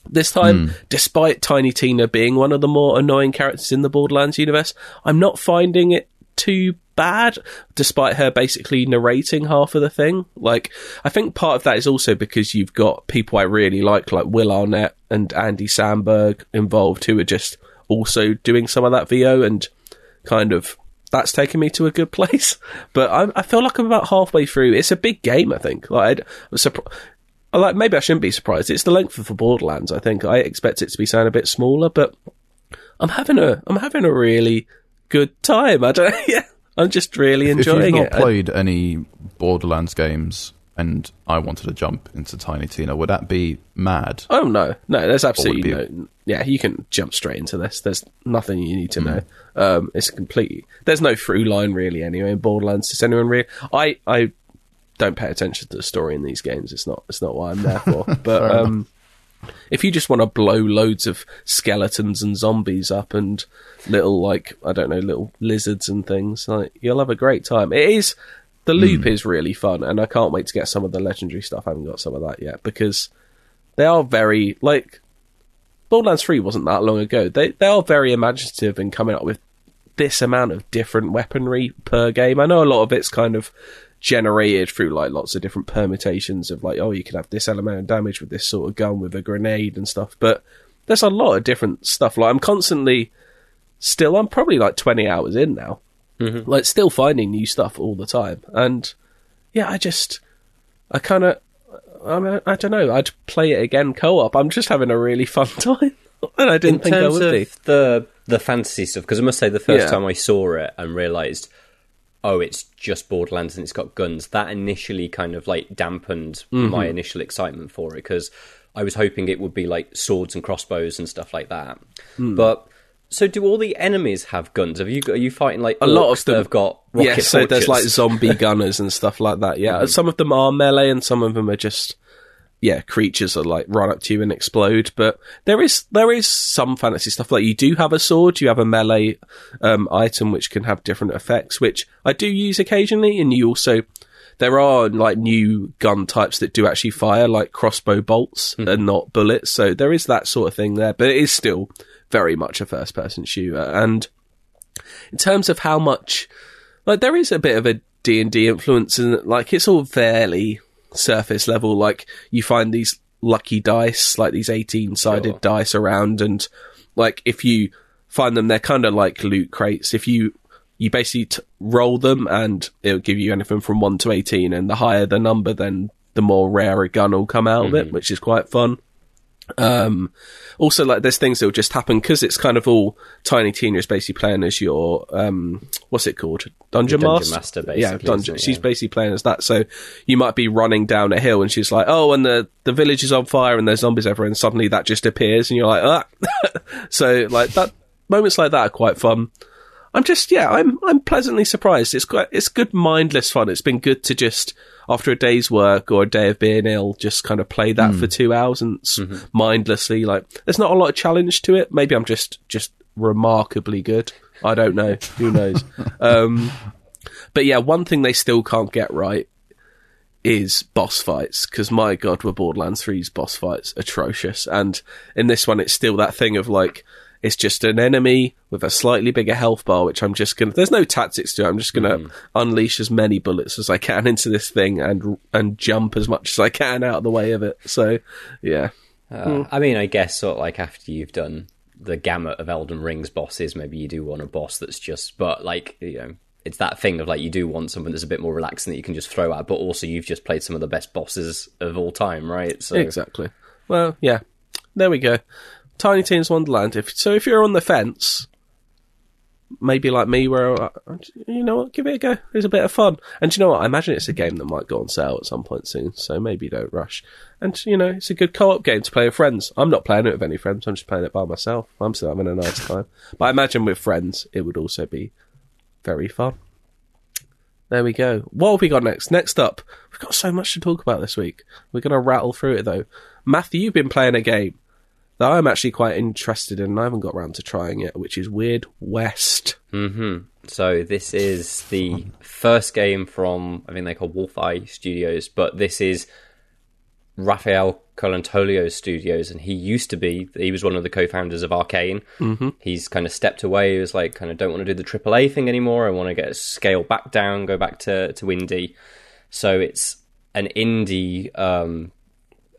This time, hmm. despite Tiny Tina being one of the more annoying characters in the Borderlands universe, I'm not finding it too bad, despite her basically narrating half of the thing. Like, I think part of that is also because you've got people I really like, like Will Arnett and Andy Samberg involved, who are just also doing some of that VO and kind of that's taken me to a good place. But I, I feel like I'm about halfway through. It's a big game, I think. Like, I was surprised. Like maybe I shouldn't be surprised. It's the length of the Borderlands. I think I expect it to be sound a bit smaller, but I'm having a I'm having a really good time. I don't. Yeah, I'm just really enjoying If enjoying you've it. not played any Borderlands games and I wanted to jump into Tiny Tina, would that be mad? Oh no, no, there's absolutely no. Yeah, you can jump straight into this. There's nothing you need to know. Um, it's complete. There's no through line really anyway in Borderlands. Does anyone really? I I don't pay attention to the story in these games. It's not it's not what I'm there for. But um, if you just want to blow loads of skeletons and zombies up and little like I don't know little lizards and things, like you'll have a great time. It is the loop hmm. is really fun, and I can't wait to get some of the legendary stuff. I haven't got some of that yet because they are very like Borderlands Three wasn't that long ago. They they are very imaginative in coming up with this amount of different weaponry per game. I know a lot of it's kind of generated through like lots of different permutations of like oh you can have this element of damage with this sort of gun with a grenade and stuff, but there's a lot of different stuff. Like I'm constantly still I'm probably like 20 hours in now. Like still finding new stuff all the time. And yeah, I just I kind of I mean, I don't know. I'd play it again co-op. I'm just having a really fun time, and I didn't in think I would be. the the fantasy stuff because I must say the first Yeah. time I saw it and realized oh it's just Borderlands and it's got guns that initially kind of like dampened Mm-hmm. my initial excitement for it because I was hoping it would be like swords and crossbows and stuff like that Hmm. but so do all the enemies have guns have you got are you fighting like A lot of them have got rocket yeah, so there's like zombie gunners and stuff like that. Yeah, some of them are melee, and some of them are just yeah, creatures that like run up to you and explode. But there is there is some fantasy stuff. Like you do have a sword, you have a melee um, item which can have different effects, which I do use occasionally, and you also there are like new gun types that do actually fire like crossbow bolts mm-hmm. and not bullets. So there is that sort of thing there, but it is still very much a first person shooter. And in terms of how much, like there is a bit of a D and D influence, and like it's all fairly surface level. Like you find these lucky dice, like these 18 sided sure. dice around. And like if you find them, they're kind of like loot crates. If you, you basically t- roll them and it'll give you anything from 1 to 18. And the higher the number, then the more rare a gun will come out mm-hmm. of it, mm-hmm. which is quite fun. Um, also, like there's things that will just happen because it's kind of all Tiny Tina is basically playing as your um, what's it called, dungeon, dungeon master. master yeah, dungeon. She's yeah. basically playing as that. So you might be running down a hill and she's like, "Oh, and the the village is on fire and there's zombies everywhere," and suddenly that just appears and you're like, "Ah!" so like that moments like that are quite fun. I'm just yeah, I'm I'm pleasantly surprised. It's quite it's good mindless fun. It's been good to just after a day's work or a day of being ill, just kind of play that mm. for two hours and mm-hmm. mindlessly. Like, there's not a lot of challenge to it. Maybe I'm just just remarkably good. I don't know. Who knows? um, but yeah, one thing they still can't get right is boss fights because my god, were Borderlands 3's boss fights atrocious, and in this one, it's still that thing of like it's just an enemy with a slightly bigger health bar, which I'm just gonna. There's no tactics to it. I'm just gonna mm. unleash as many bullets as I can into this thing and and jump as much as I can out of the way of it. So, yeah. Uh, mm. I mean, I guess sort of like after you've done the gamut of Elden Ring's bosses, maybe you do want a boss that's just, but like you know, it's that thing of like you do want something that's a bit more relaxing that you can just throw at, but also you've just played some of the best bosses of all time, right? So exactly. Well, yeah, there we go. Tiny Tina's Wonderland. If so, if you're on the fence, maybe like me, where uh, you know what, give it a go. It's a bit of fun, and you know what? I imagine it's a game that might go on sale at some point soon. So maybe don't rush. And you know, it's a good co-op game to play with friends. I'm not playing it with any friends. I'm just playing it by myself. I'm still having a nice time. But I imagine with friends, it would also be very fun. There we go. What have we got next? Next up, we've got so much to talk about this week. We're going to rattle through it though. Matthew, you've been playing a game that I'm actually quite interested in. I haven't got around to trying it, which is Weird West. Mm-hmm. So this is the first game from I think they call Wolfeye Studios, but this is Rafael Colantonio's studios, and he used to be he was one of the co-founders of Arkane. Mm-hmm. He's kind of stepped away. He was like, kind of don't want to do the AAA thing anymore. I want to get scale back down, go back to to indie. So it's an indie um,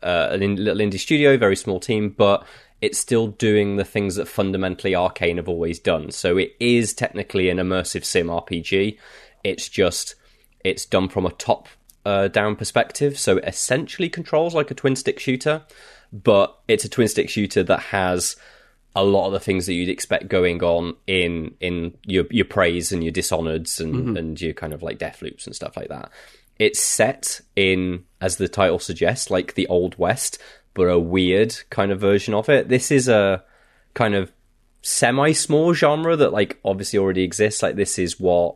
uh, a little indie studio, very small team, but it's still doing the things that fundamentally Arkane have always done. So it is technically an immersive sim RPG. It's just it's done from a top uh, down perspective, so it essentially controls like a twin stick shooter, but it's a twin stick shooter that has a lot of the things that you'd expect going on in in your your Preys and your dishonoreds and mm-hmm. and your kind of like Deathloops and stuff like that. It's set in, as the title suggests, like the Old West, but a weird kind of version of it. This is a kind of semi small genre that like obviously already exists. Like this is what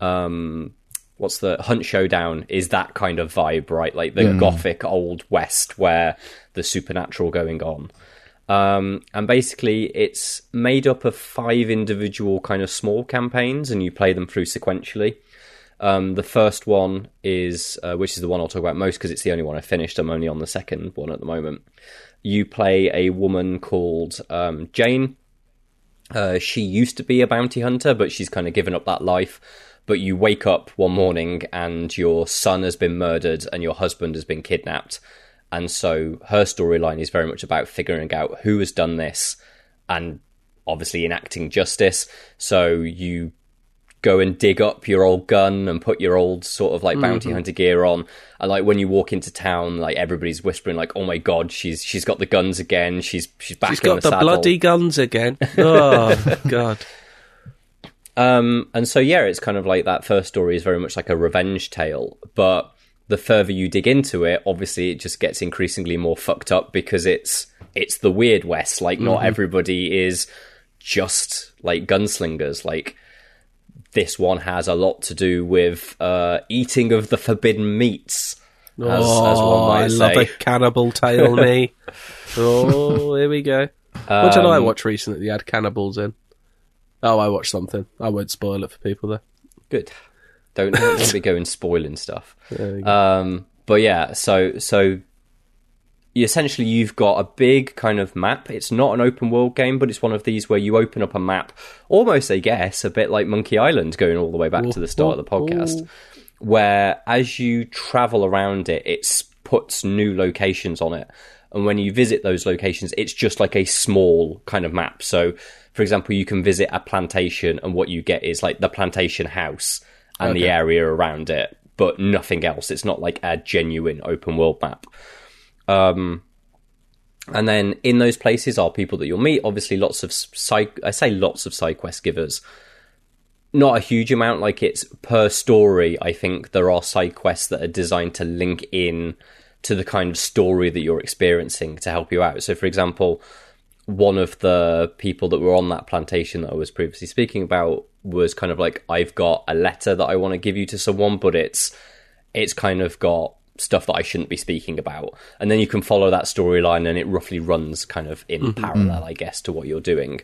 um what's the Hunt Showdown is that kind of vibe, right? Like the mm. gothic old west where the supernatural going on. Um, and basically, it's made up of five individual kind of small campaigns, and you play them through sequentially. Um, the first one is, uh, which is the one I'll talk about most because it's the only one I finished. I'm only on the second one at the moment. You play a woman called um, Jane. Uh, she used to be a bounty hunter, but she's kind of given up that life. But you wake up one morning and your son has been murdered and your husband has been kidnapped. And so her storyline is very much about figuring out who has done this and obviously enacting justice. So you go and dig up your old gun and put your old sort of like bounty mm-hmm. hunter gear on. And like when you walk into town like everybody's whispering like oh my god she's she's got the guns again. She's she's back she's got the, the bloody guns again. Oh god. Um and so yeah it's kind of like that first story is very much like a revenge tale. But the further you dig into it obviously it just gets increasingly more fucked up because it's it's the weird west. Like not mm-hmm. everybody is just like gunslingers. Like this one has a lot to do with uh, eating of the forbidden meats. as, oh, as one might I say. love a cannibal tale, me. oh, here we go. What did I Um, watch recently? They had cannibals in. Oh, I watched something. I won't spoil it for people though. Good. Don't, don't be going spoiling stuff. Go. Um, but yeah, so so essentially you've got a big kind of map. It's not an open world game, but it's one of these where you open up a map, almost I guess a bit like Monkey Island, going all the way back to the start of the podcast, where as you travel around it, it puts new locations on it. And when you visit those locations, it's just like a small kind of map. So, for example, you can visit a plantation, and what you get is like the plantation house and the area around it, but nothing else. It's not like a genuine open world map. Um, and then in those places are people that you'll meet. Obviously, lots of side. I say lots of side quest givers. Not a huge amount. Like it's per story. I think there are side quests that are designed to link in to the kind of story that you're experiencing to help you out. So, for example, one of the people that were on that plantation that I was previously speaking about was kind of like, I've got a letter that I want to give you to someone, but it's it's kind of got stuff that I shouldn't be speaking about. And then you can follow that storyline and it roughly runs kind of in parallel, I guess, to what you're doing.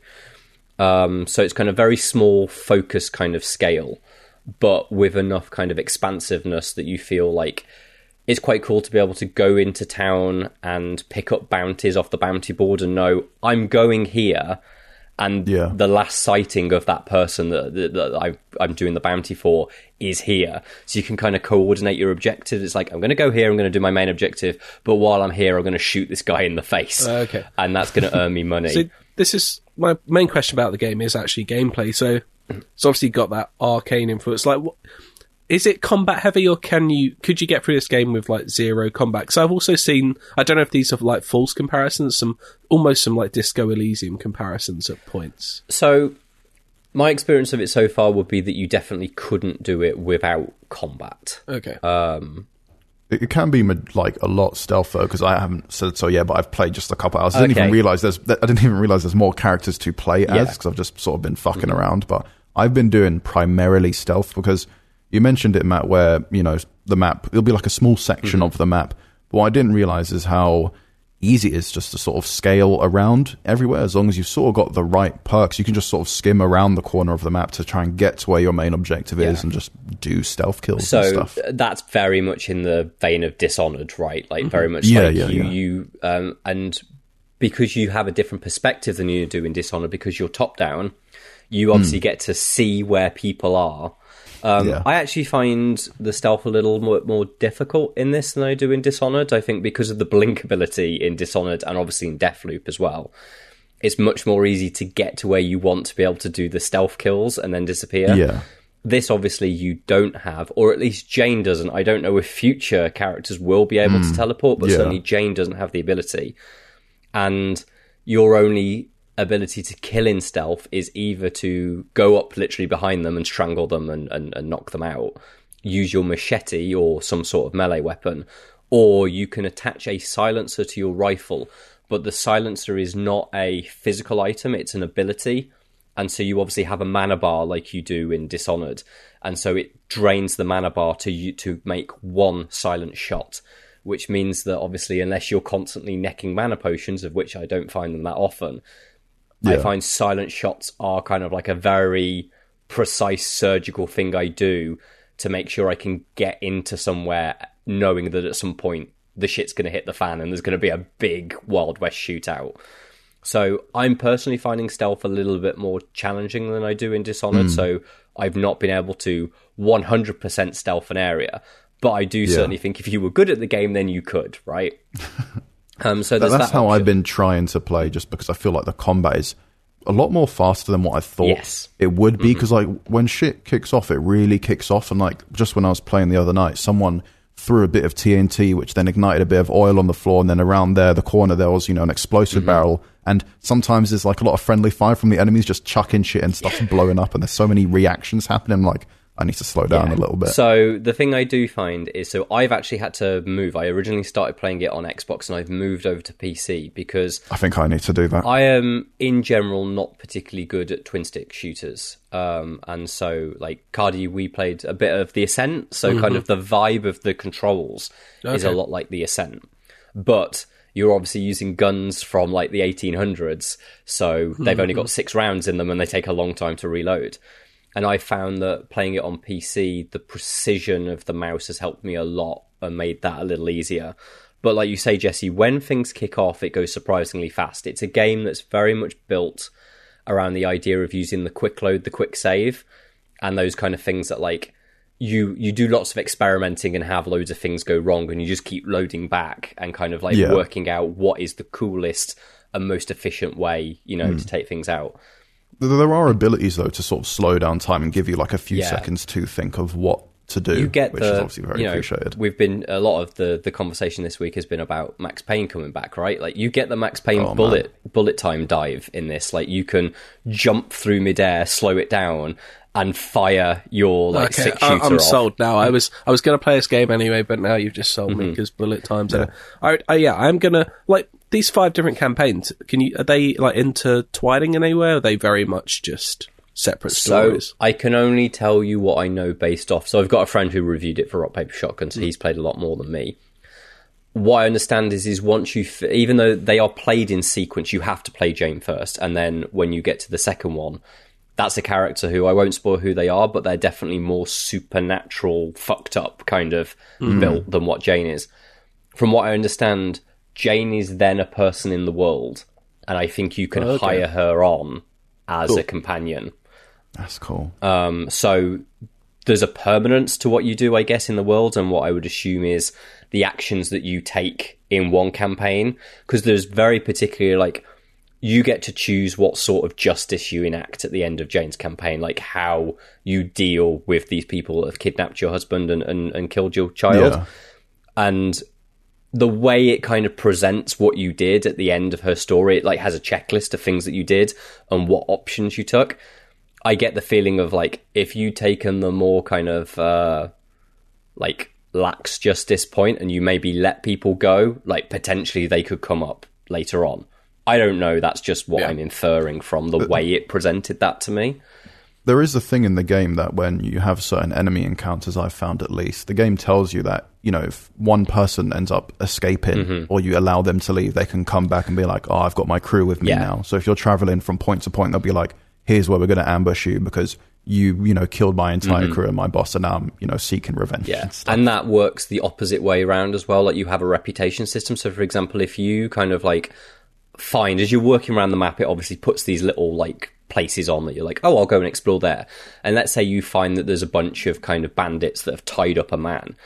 Um, so it's kind of very small, focused kind of scale, but with enough kind of expansiveness that you feel like it's quite cool to be able to go into town and pick up bounties off the bounty board and know I'm going here. And Yeah. the last sighting of that person that, that, that I, I'm doing the bounty for is here. So you can kind of coordinate your objectives. It's like, I'm going to go here, I'm going to do my main objective, but while I'm here, I'm going to shoot this guy in the face. Uh, okay. And that's going to earn me money. So this is my main question about the game is actually gameplay. So it's obviously got that Arkane influence. Like, what, is it combat heavy, or can you could you get through this game with like zero combat? Because I've also seen I don't know if these are like false comparisons, some almost some like Disco Elysium comparisons at points. So, my experience of it so far would be that you definitely couldn't do it without combat. Okay, um, It, it can be like a lot stealth though, because I haven't said so yet, but I've played just a couple hours. I didn't even realize there's. I didn't even realize there's more characters to play as Yeah. because I've just sort of been fucking mm-hmm. around. But I've been doing primarily stealth because you mentioned it, Matt, where you know the map. It'll be like a small section mm-hmm. of the map. But what I didn't realize is how easy it is just to sort of scale around everywhere as long as you've sort of got the right perks you can just sort of skim around the corner of the map to try and get to where your main objective is and just do stealth kills and So stuff th- that's very much in the vein of Dishonored, right? Like mm-hmm. very much Yeah, like yeah, you, yeah. you, um, and because you have a different perspective than you do in Dishonored, because you're top down, you hmm. obviously get to see where people are. Um, Yeah. I actually find the stealth a little more, more difficult in this than I do in Dishonored. I think because of the blink ability in Dishonored and obviously in Deathloop as well. It's much more easy to get to where you want to be able to do the stealth kills and then disappear yeah this obviously you don't have, or at least Jane doesn't. I don't know if future characters will be able to teleport, but yeah. certainly Jane doesn't have the ability. And you're only ability to kill in stealth is either to go up literally behind them and strangle them and, and, and knock them out, use your machete or some sort of melee weapon, or you can attach a silencer to your rifle. But the silencer is not a physical item, it's an ability and so you obviously have a mana bar like you do in Dishonored, and so it drains the mana bar to you to make one silent shot, which means that obviously unless you're constantly necking mana potions, of which I don't find them that often, I find silent shots are kind of like a very precise surgical thing I do to make sure I can get into somewhere knowing that at some point the shit's going to hit the fan and there's going to be a big Wild West shootout. So I'm personally finding stealth a little bit more challenging than I do in Dishonored. Hmm. So I've not been able to 100% stealth an area, but I do certainly think if you were good at the game, then you could, right? um, so that's that how option. I've been trying to play, just because I feel like the combat is a lot more faster than what I thought Yes. it would be. Because like when shit kicks off, it really kicks off. And like just when I was playing the other night, someone threw a bit of TNT, which then ignited a bit of oil on the floor, and then around there, the corner, there was you know an explosive barrel. And sometimes there's like a lot of friendly fire from the enemies, just chucking shit and stuff blowing up, and there's so many reactions happening. Like I need to slow down Yeah. a little bit. So the thing I do find is, so I've actually had to move. I originally started playing it on Xbox, and I've moved over to PC because I think I need to do that. I am, in general, not particularly good at twin stick shooters. Um, and so, like Cardi, we played a bit of the Ascent, so kind of the vibe of the controls is a lot like the Ascent, but you're obviously using guns from like the 1800s, so they've only got six rounds in them, and they take a long time to reload. And I found that playing it on PC, the precision of the mouse has helped me a lot and made that a little easier. But like you say, Jesse, when things kick off, it goes surprisingly fast. It's a game that's very much built around the idea of using the quick load, the quick save, and those kind of things that like you you do lots of experimenting and have loads of things go wrong, and you just keep loading back and kind of like Yeah. working out what is the coolest and most efficient way, you know, Hmm. to take things out. There- there are abilities though to sort of slow down time and give you like a few Yeah. seconds to think of what to do, you get which the is obviously very you know, appreciated. We've been a lot of the the conversation this week has been about Max Payne coming back, right? Like you get the Max Payne Oh, man. bullet bullet time dive in this. Like you can jump through midair, slow it down, and fire your like Okay, six I, shooter I'm off. sold now. I was I was going to play this game anyway, but now you've just sold Mm-hmm. me because bullet times. Yeah. I, I, yeah, I'm gonna like these five different campaigns. Can you are they like intertwining in any way? Or are they very much just separate So stories? I can only tell you what I know based off. So I've got a friend who reviewed it for Rock Paper Shotgun, so hmm. he's played a lot more than me. What I understand is, is once you, f- even though they are played in sequence, you have to play Jane first, and then when you get to the second one, that's a character who I won't spoil who they are, but they're definitely more supernatural, fucked up kind of hmm. built than what Jane is. From what I understand, Jane is then a person in the world, and I think you can Okay. hire her on as a companion. That's cool. Um, so there's a permanence to what you do, I guess, in the world, and what I would assume is the actions that you take in one campaign, because there's very particularly like you get to choose what sort of justice you enact at the end of Jane's campaign, like how you deal with these people that have kidnapped your husband and, and, and killed your child. yeah. And the way it kind of presents what you did at the end of her story, it like has a checklist of things that you did and what options you took. I get the feeling of like if you'd taken the more kind of uh like lax justice point and you maybe let people go, like potentially they could come up later on. I don't know, that's just what Yeah. I'm inferring from the way it presented that to me. There is a thing in the game that when you have certain enemy encounters, I've found at least, the game tells you that, you know, if one person ends up escaping Mm-hmm. or you allow them to leave, they can come back and be like, oh, I've got my crew with me Yeah. now. So if you're traveling from point to point, they'll be like, here's where we're going to ambush you because you, you know, killed my entire crew and my boss and now I'm, you know, seeking revenge. Mm-hmm. Yeah, and and that works the opposite way around as well. Like you have a reputation system. So, for example, if you kind of like find as you're working around the map, it obviously puts these little like places on that you're like, oh, I'll go and explore there. And let's say you find that there's a bunch of kind of bandits that have tied up a man.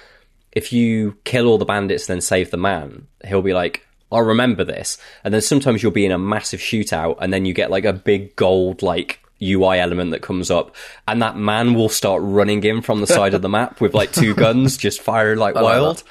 If you kill all the bandits then save the man, he'll be like, I'll remember this. And then sometimes you'll be in a massive shootout and then you get like a big gold like UI element that comes up and that man will start running in from the side of the map with like two guns just firing like wild.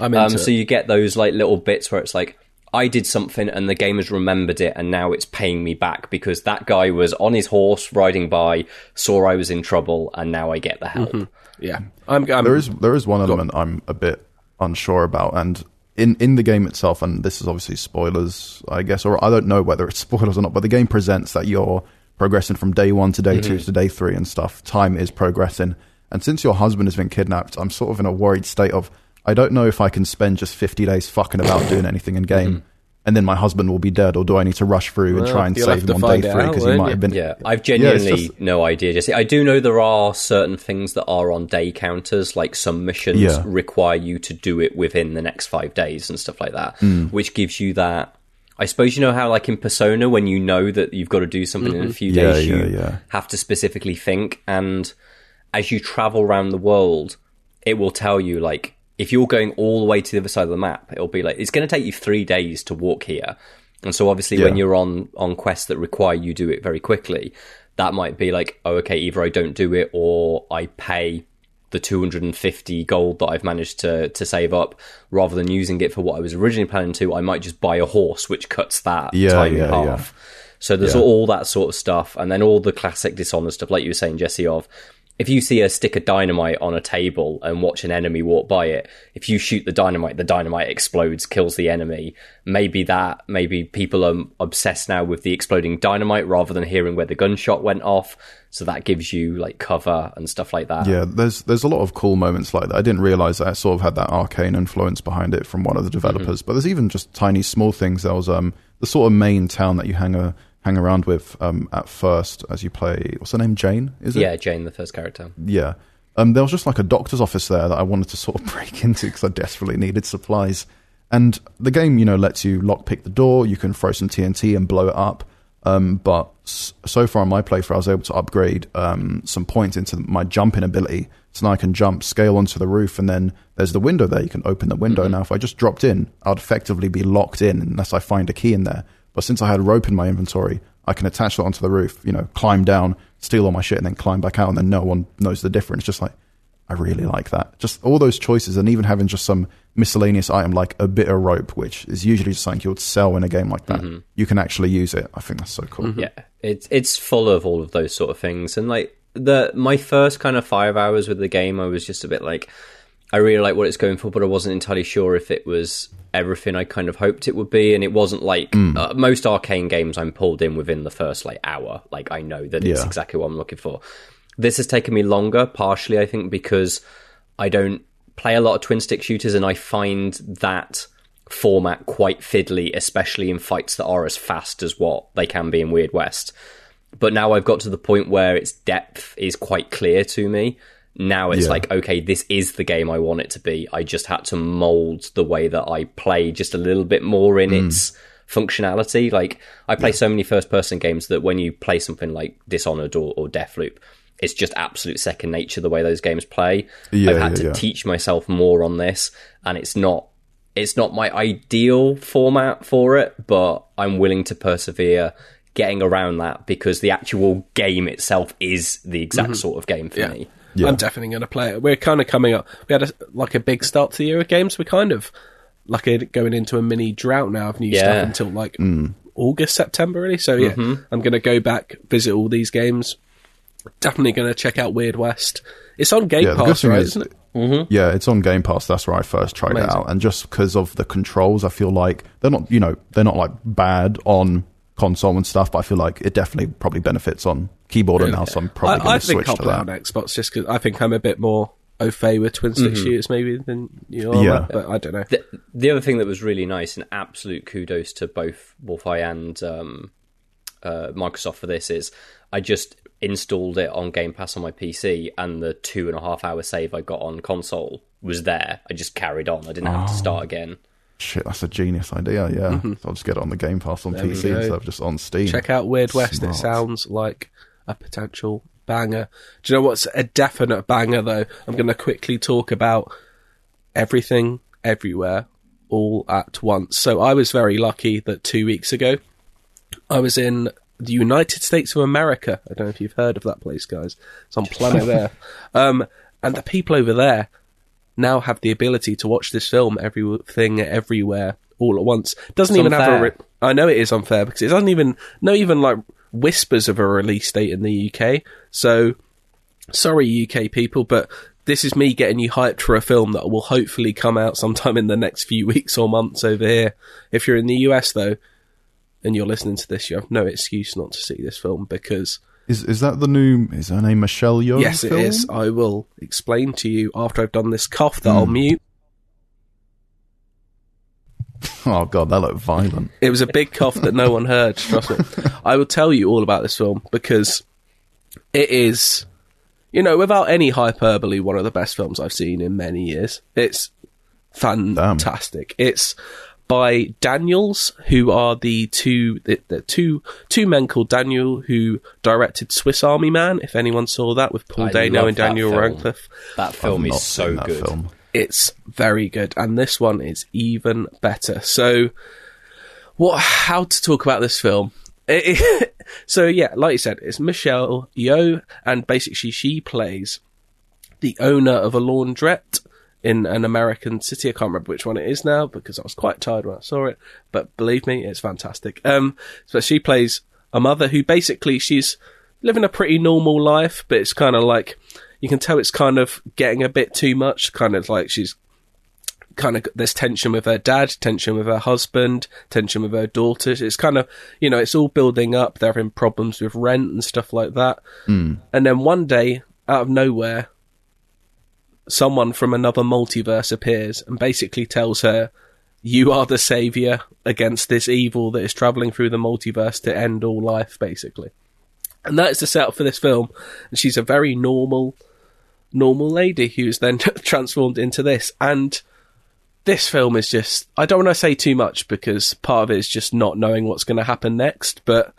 I'm into Um, so you get those like little bits where it's like, I did something and the game has remembered it and now it's paying me back because that guy was on his horse riding by, saw I was in trouble, and now I get the help. Mm-hmm. yeah, I'm. I'm there is there is one element I'm a bit unsure about, and in in the game itself, and this is obviously spoilers, I guess, or I don't know whether it's spoilers or not, but the game presents that you're progressing from day one to day two mm-hmm. to day three and stuff. Time is progressing, and since your husband has been kidnapped, I'm sort of in a worried state of I don't know if I can spend just 50 days fucking about doing anything in game. And then my husband will be dead, or do I need to rush through and Well, try and save him on day three because he might you? have been? Yeah, I've Yeah, genuinely just- no idea, Jesse. I do know there are certain things that are on day counters, like some missions Yeah. require you to do it within the next five days and stuff like that, Hmm. which gives you that. I suppose you know how, like in Persona, when you know that you've got to do something in a few Yeah, days, yeah, you yeah. have to specifically think. And as you travel around the world, it will tell you like if you're going all the way to the other side of the map, it'll be like it's going to take you three days to walk here. And so obviously, when you're on on quests that require you do it very quickly, that might be like, oh, okay, either I don't do it or I pay the 250 gold that I've managed to to save up rather than using it for what I was originally planning to. I might just buy a horse, which cuts that Yeah, time in yeah, yeah. half. So there's Yeah. all that sort of stuff, and then all the classic Dishonored stuff, like you were saying, Jesse. Of if you see a stick of dynamite on a table and watch an enemy walk by it, if you shoot the dynamite, the dynamite explodes, kills the enemy. Maybe that, maybe people are obsessed now with the exploding dynamite rather than hearing where the gunshot went off. So that gives you like cover and stuff like that. Yeah, there's there's a lot of cool moments like that. I didn't realize that I sort of had that Arkane influence behind it from one of the developers. But there's even just tiny small things. There was um the sort of main town that you hang a hang around with um at first as you play. What's her name? Jane? Is it? Yeah, Jane, the first character. Yeah. Um, there was just like a doctor's office there that I wanted to sort of break into because I desperately needed supplies. And the game, you know, lets you lockpick the door. You can throw some TNT and blow it up. Um, but so far in my playthrough, I was able to upgrade um, some points into my jumping ability. So now I can jump, scale onto the roof, and then there's the window there. You can open the window. Now, if I just dropped in, I'd effectively be locked in unless I find a key in there. But since I had rope in my inventory, I can attach that onto the roof, you know, climb down, steal all my shit, and then climb back out, and then no one knows the difference. Just like, I really like that. Just all those choices, and even having just some miscellaneous item like a bit of rope, which is usually just something you would sell in a game like that. Mm-hmm. You can actually use it. I think that's so cool. Mm-hmm. Yeah, it's it's full of all of those sort of things, and like the my first kind of five hours with the game, I was just a bit like, I really like what it's going for, but I wasn't entirely sure if it was everything I kind of hoped it would be, and it wasn't like uh, most Arkane games. I'm pulled in within the first like hour, like I know that it's exactly what I'm looking for. This has taken me longer, partially I think because I don't play a lot of twin stick shooters, and I find that format quite fiddly, especially in fights that are as fast as what they can be in Weird West. But now I've got to the point where its depth is quite clear to me. Now it's Yeah. like, okay, this is the game I want it to be. I just had to mold the way that I play just a little bit more in its functionality. Like, I play so many first person games that when you play something like Dishonored or, or Deathloop, it's just absolute second nature the way those games play. Yeah, I've had yeah, to yeah. teach myself more on this, and it's not it's not my ideal format for it, but I'm willing to persevere getting around that because the actual game itself is the exact sort of game for Mm-hmm. Yeah. me. Yeah. I'm definitely going to play it. We're kind of coming up. We had a, like a big start to the year of games. We're kind of like a, going into a mini drought now of new Yeah. stuff until like mm. August, September, really. So yeah, mm-hmm. I'm going to go back, visit all these games. Definitely going to check out Weird West. It's on Game Yeah, Pass, right? is, Isn't it? Mm-hmm. yeah, it's on Game Pass. That's where I first tried it out, and just because of the controls, I feel like they're not, you know, they're not like bad on console and stuff, but I feel like it definitely probably benefits on keyboard and mouse. So I'm probably I, going I to think switch I'll to play that. on Xbox just because I think I'm a bit more au fait with twin stick shooters maybe than you are. Yeah. but I don't know. The, the other thing that was really nice and absolute kudos to both Wolfeye and um, uh, Microsoft for this is I just installed it on Game Pass on my PC, and the two and a half hour save I got on console was there. I just carried on. I didn't have to start again. Shit, that's a genius idea. Yeah, so I'll just get it on the Game Pass on we PC instead of just on Steam. Check out Weird West. Smart. It sounds like a potential banger. Do you know what's a definite banger though? I'm going to quickly talk about everything, everywhere, all at once. So I was very lucky that two weeks ago I was in the United States of America. I don't know if you've heard of that place, guys. It's on planet Earth. Um, and the people over there now have the ability to watch this film, everything, everywhere, all at once. Doesn't It's even have a. Re- I know it is unfair because it doesn't even no even like whispers of a release date in the UK. So sorry, UK people, but this is me getting you hyped for a film that will hopefully come out sometime in the next few weeks or months over here. If you're in the US though, and you're listening to this, you have no excuse not to see this film because Is is that the new? Is her name Michelle Yeoh? yes, it film? is. I will explain to you after I've done this cough that I'll hmm. mute. Oh god, that looked violent. It was a big cough that no one heard. Trust me. I will tell you all about this film because it is, you know, without any hyperbole, one of the best films I've seen in many years. It's fantastic. It's by Daniels, who are the two the, the two two men called Daniel who directed Swiss Army Man. If anyone saw that with Paul I Dano and Daniel film. Radcliffe. That film I've is so good. Film. it's very good and this one is even better so what how to talk about this film It- it- so yeah like you said it's michelle Yeoh, and basically she plays the owner of a laundrette in an american city i can't remember which one it is now because i was quite tired when i saw it but believe me it's fantastic um so she plays a mother who basically she's living a pretty normal life but it's kind of like you can tell it's kind of getting a bit too much. Kind of like she's kind of there's tension with her dad, tension with her husband, tension with her daughters. It's kind of you know it's all building up. They're having problems with rent and stuff like that. Mm. And then one day, out of nowhere, someone from another multiverse appears and basically tells her, "You are the savior against this evil that is traveling through the multiverse to end all life." Basically, and that is the setup for this film. And she's a very normal, normal lady who's then transformed into this and this film is just I don't want to say too much because part of it is just not knowing what's going to happen next, but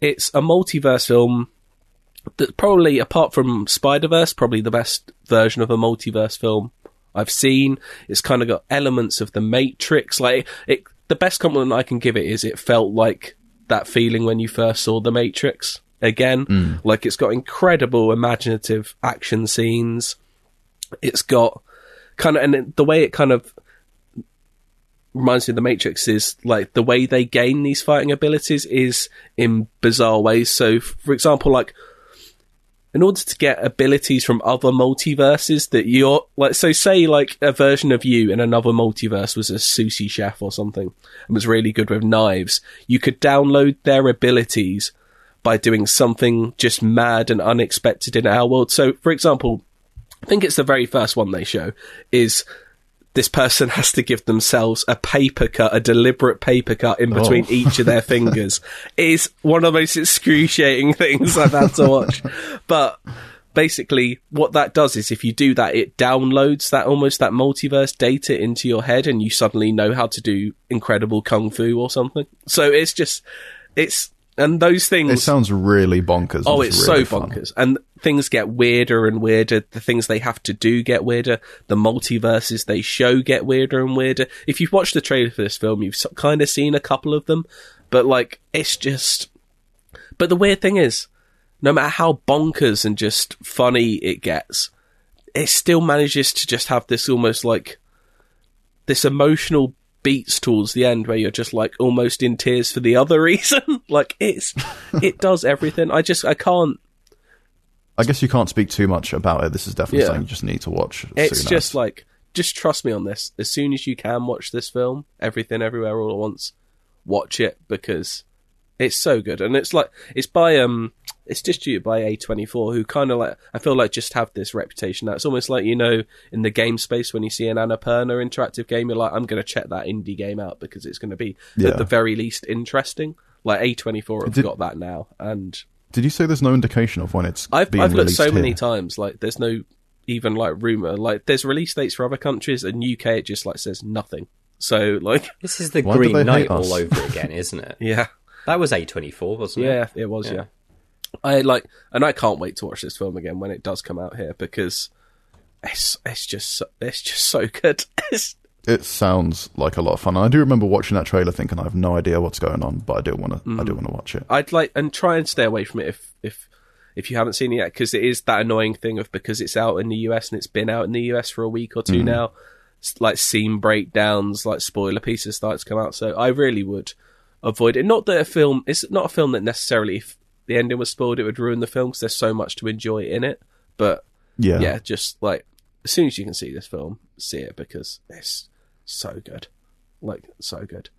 it's a multiverse film that probably apart from Spider-Verse probably the best version of a multiverse film I've seen. It's kind of got elements of the Matrix like it the best compliment I can give it is it felt like that feeling when you first saw the Matrix again. Hmm. Like it's got incredible imaginative action scenes. It's got kind of and the way it kind of reminds me of the Matrix is like the way they gain these fighting abilities is in bizarre ways. So, for example, like in order to get abilities from other multiverses that you're like, so say like a version of you in another multiverse was a sushi chef or something and was really good with knives, you could download their abilities by doing something just mad and unexpected in our world. So, for example, I think it's the very first one they show is this person has to give themselves a paper cut, a deliberate paper cut in between Oh. each of their fingers. is one of the most excruciating things I've had to watch. But basically, what that does is if you do that, it downloads that almost that multiverse data into your head and you suddenly know how to do incredible kung fu or something. So it's just, it's, and those things. It sounds really bonkers. Oh, and it's really so fun. bonkers. And things get weirder and weirder. The things they have to do get weirder. The multiverses they show get weirder and weirder. If you've watched the trailer for this film, you've kind of seen a couple of them. But, like, it's just. But the weird thing is, no matter how bonkers and just funny it gets, it still manages to just have this almost like. This emotional beats towards the end where you're just like almost in tears for the other reason. like it's, it does everything. I just, I can't, I guess you can't speak too much about it. This is definitely Yeah. something you just need to watch. it's just as. like, just trust me on this. As soon as you can watch this film, everything, everywhere, all at once, watch it because it's so good. And it's like, it's by, um, it's distributed by A24 who kind of like, I feel like just have this reputation now. It's almost like, you know, in the game space when you see an Annapurna interactive game, you're like, I'm going to check that indie game out because it's going to be Yeah. at the very least interesting. Like A24 have Did- got that now. And Did you say there's no indication of when it's I've, being I've looked so here? many times. Like, there's no even like rumor. Like, there's release dates for other countries, and UK it just like says nothing. So, like, This is the Why Green Knight hate us? all over again, isn't it? yeah, That was A24, wasn't it? yeah, it was. Yeah. I like, and I can't wait to watch this film again when it does come out here because it's it's just so, it's just so good. It's, It sounds like a lot of fun. I do remember watching that trailer, thinking I have no idea what's going on, but I do want to. I Mm. do want to watch it. I'd like and try and stay away from it if if if you haven't seen it yet because it is that annoying thing of because it's out in the US and it's been out in the US for a week or two now. Like scene breakdowns, like spoiler pieces start to come out. So I really would avoid it. Not that a film it's not a film that necessarily if the ending was spoiled it would ruin the film because there's so much to enjoy in it. But Yeah, yeah, just like as soon as you can see this film, see it because it's so good, like so good.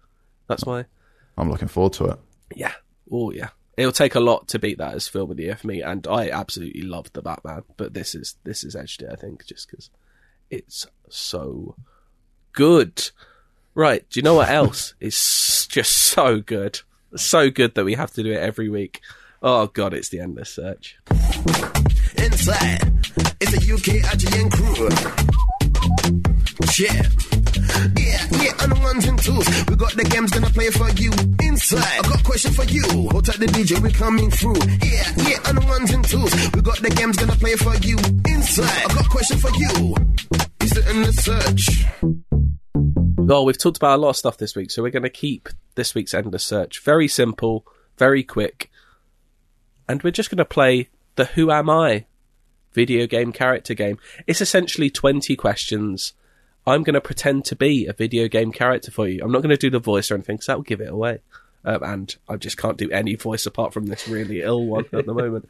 That's why I'm looking forward to it. yeah. Oh, yeah. It'll take a lot to beat that as film of the year for me, and I absolutely loved the Batman, but this is this is edged it, I think, just because it's so good. Right? Do you know what else is just so good? So good that we have to do it every week. Oh god, it's the endless search. Inside, it's a UK IGN crew. Yeah. Yeah, yeah, on the ones and twos. We got the games gonna play for you. Inside, I got a question for you. Hold tight the DJ, we coming through. Yeah, yeah, on the ones and twos. We got the games gonna play for you. Inside, I got a question for you. Is it in the search? Oh, we've talked about a lot of stuff this week, so we're going to keep this week's endless search very simple, very quick, and we're just going to play the Who Am I video game character game. It's essentially 20 questions. I'm going to pretend to be a video game character for you. I'm not going to do the voice or anything because that will give it away. Um, and I just can't do any voice apart from this really ill one at the moment.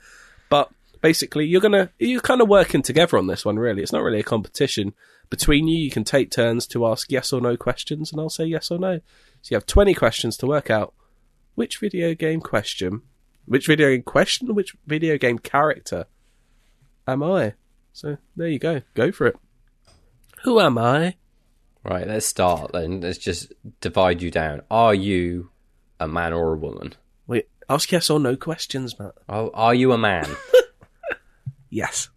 But basically you're gonna you're kind of working together on this one. Really, it's not really a competition between you. You can take turns to ask yes or no questions, and I'll say yes or no. So you have twenty questions to work out which video game question, which video game question, which video game character am I? So there you go. Go for it. Who am I? Right, let's start then. Let's just divide you down. Are you a man or a woman? Wait, ask yes or no questions, Matt. Are, are you a man? Yes.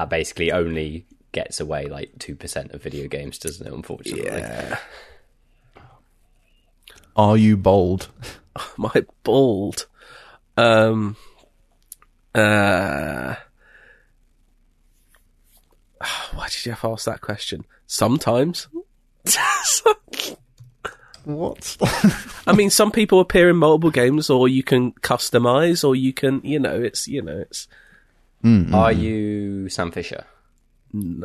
That basically only gets away like 2% of video games, doesn't it, unfortunately? Yeah. Are you bold? My bald. Um. Uh. Why did you have to ask that question? Sometimes. What? I mean, some people appear in multiple games, or you can customize, or you can, you know, it's, you know, it's. Mm, mm, Are mm. you Sam Fisher?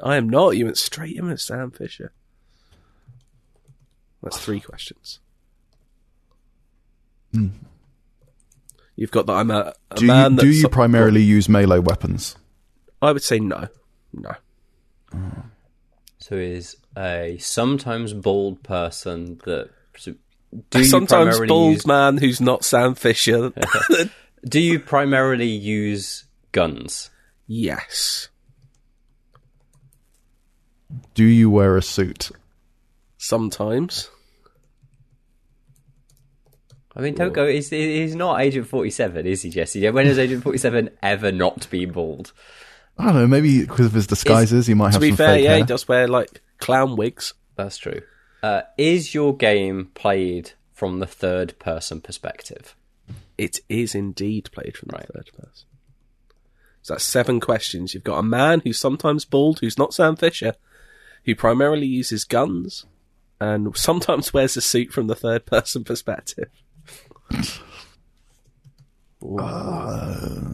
I am not. You went straight in with Sam Fisher. That's three questions. You've got that I'm a, a do man you, do that's- you primarily use melee weapons? I would say no. No. So is a sometimes bald person that. So do A sometimes bald use, man who's not Sam Fisher. Do you primarily use guns? yes. Do you wear a suit? Sometimes. I mean, don't go. He's, he's not Agent 47, is he, Jesse? When has Agent 47 ever not been bald? I don't know. Maybe because of his disguises, he might have. To be some fair, fake yeah, hair. he does wear like clown wigs. That's true. Uh, is your game played from the third person perspective? It is indeed played from the Right. third person. So that's seven questions. You've got a man who's sometimes bald, who's not Sam Fisher, who primarily uses guns, and sometimes wears a suit from the third person perspective. Uh,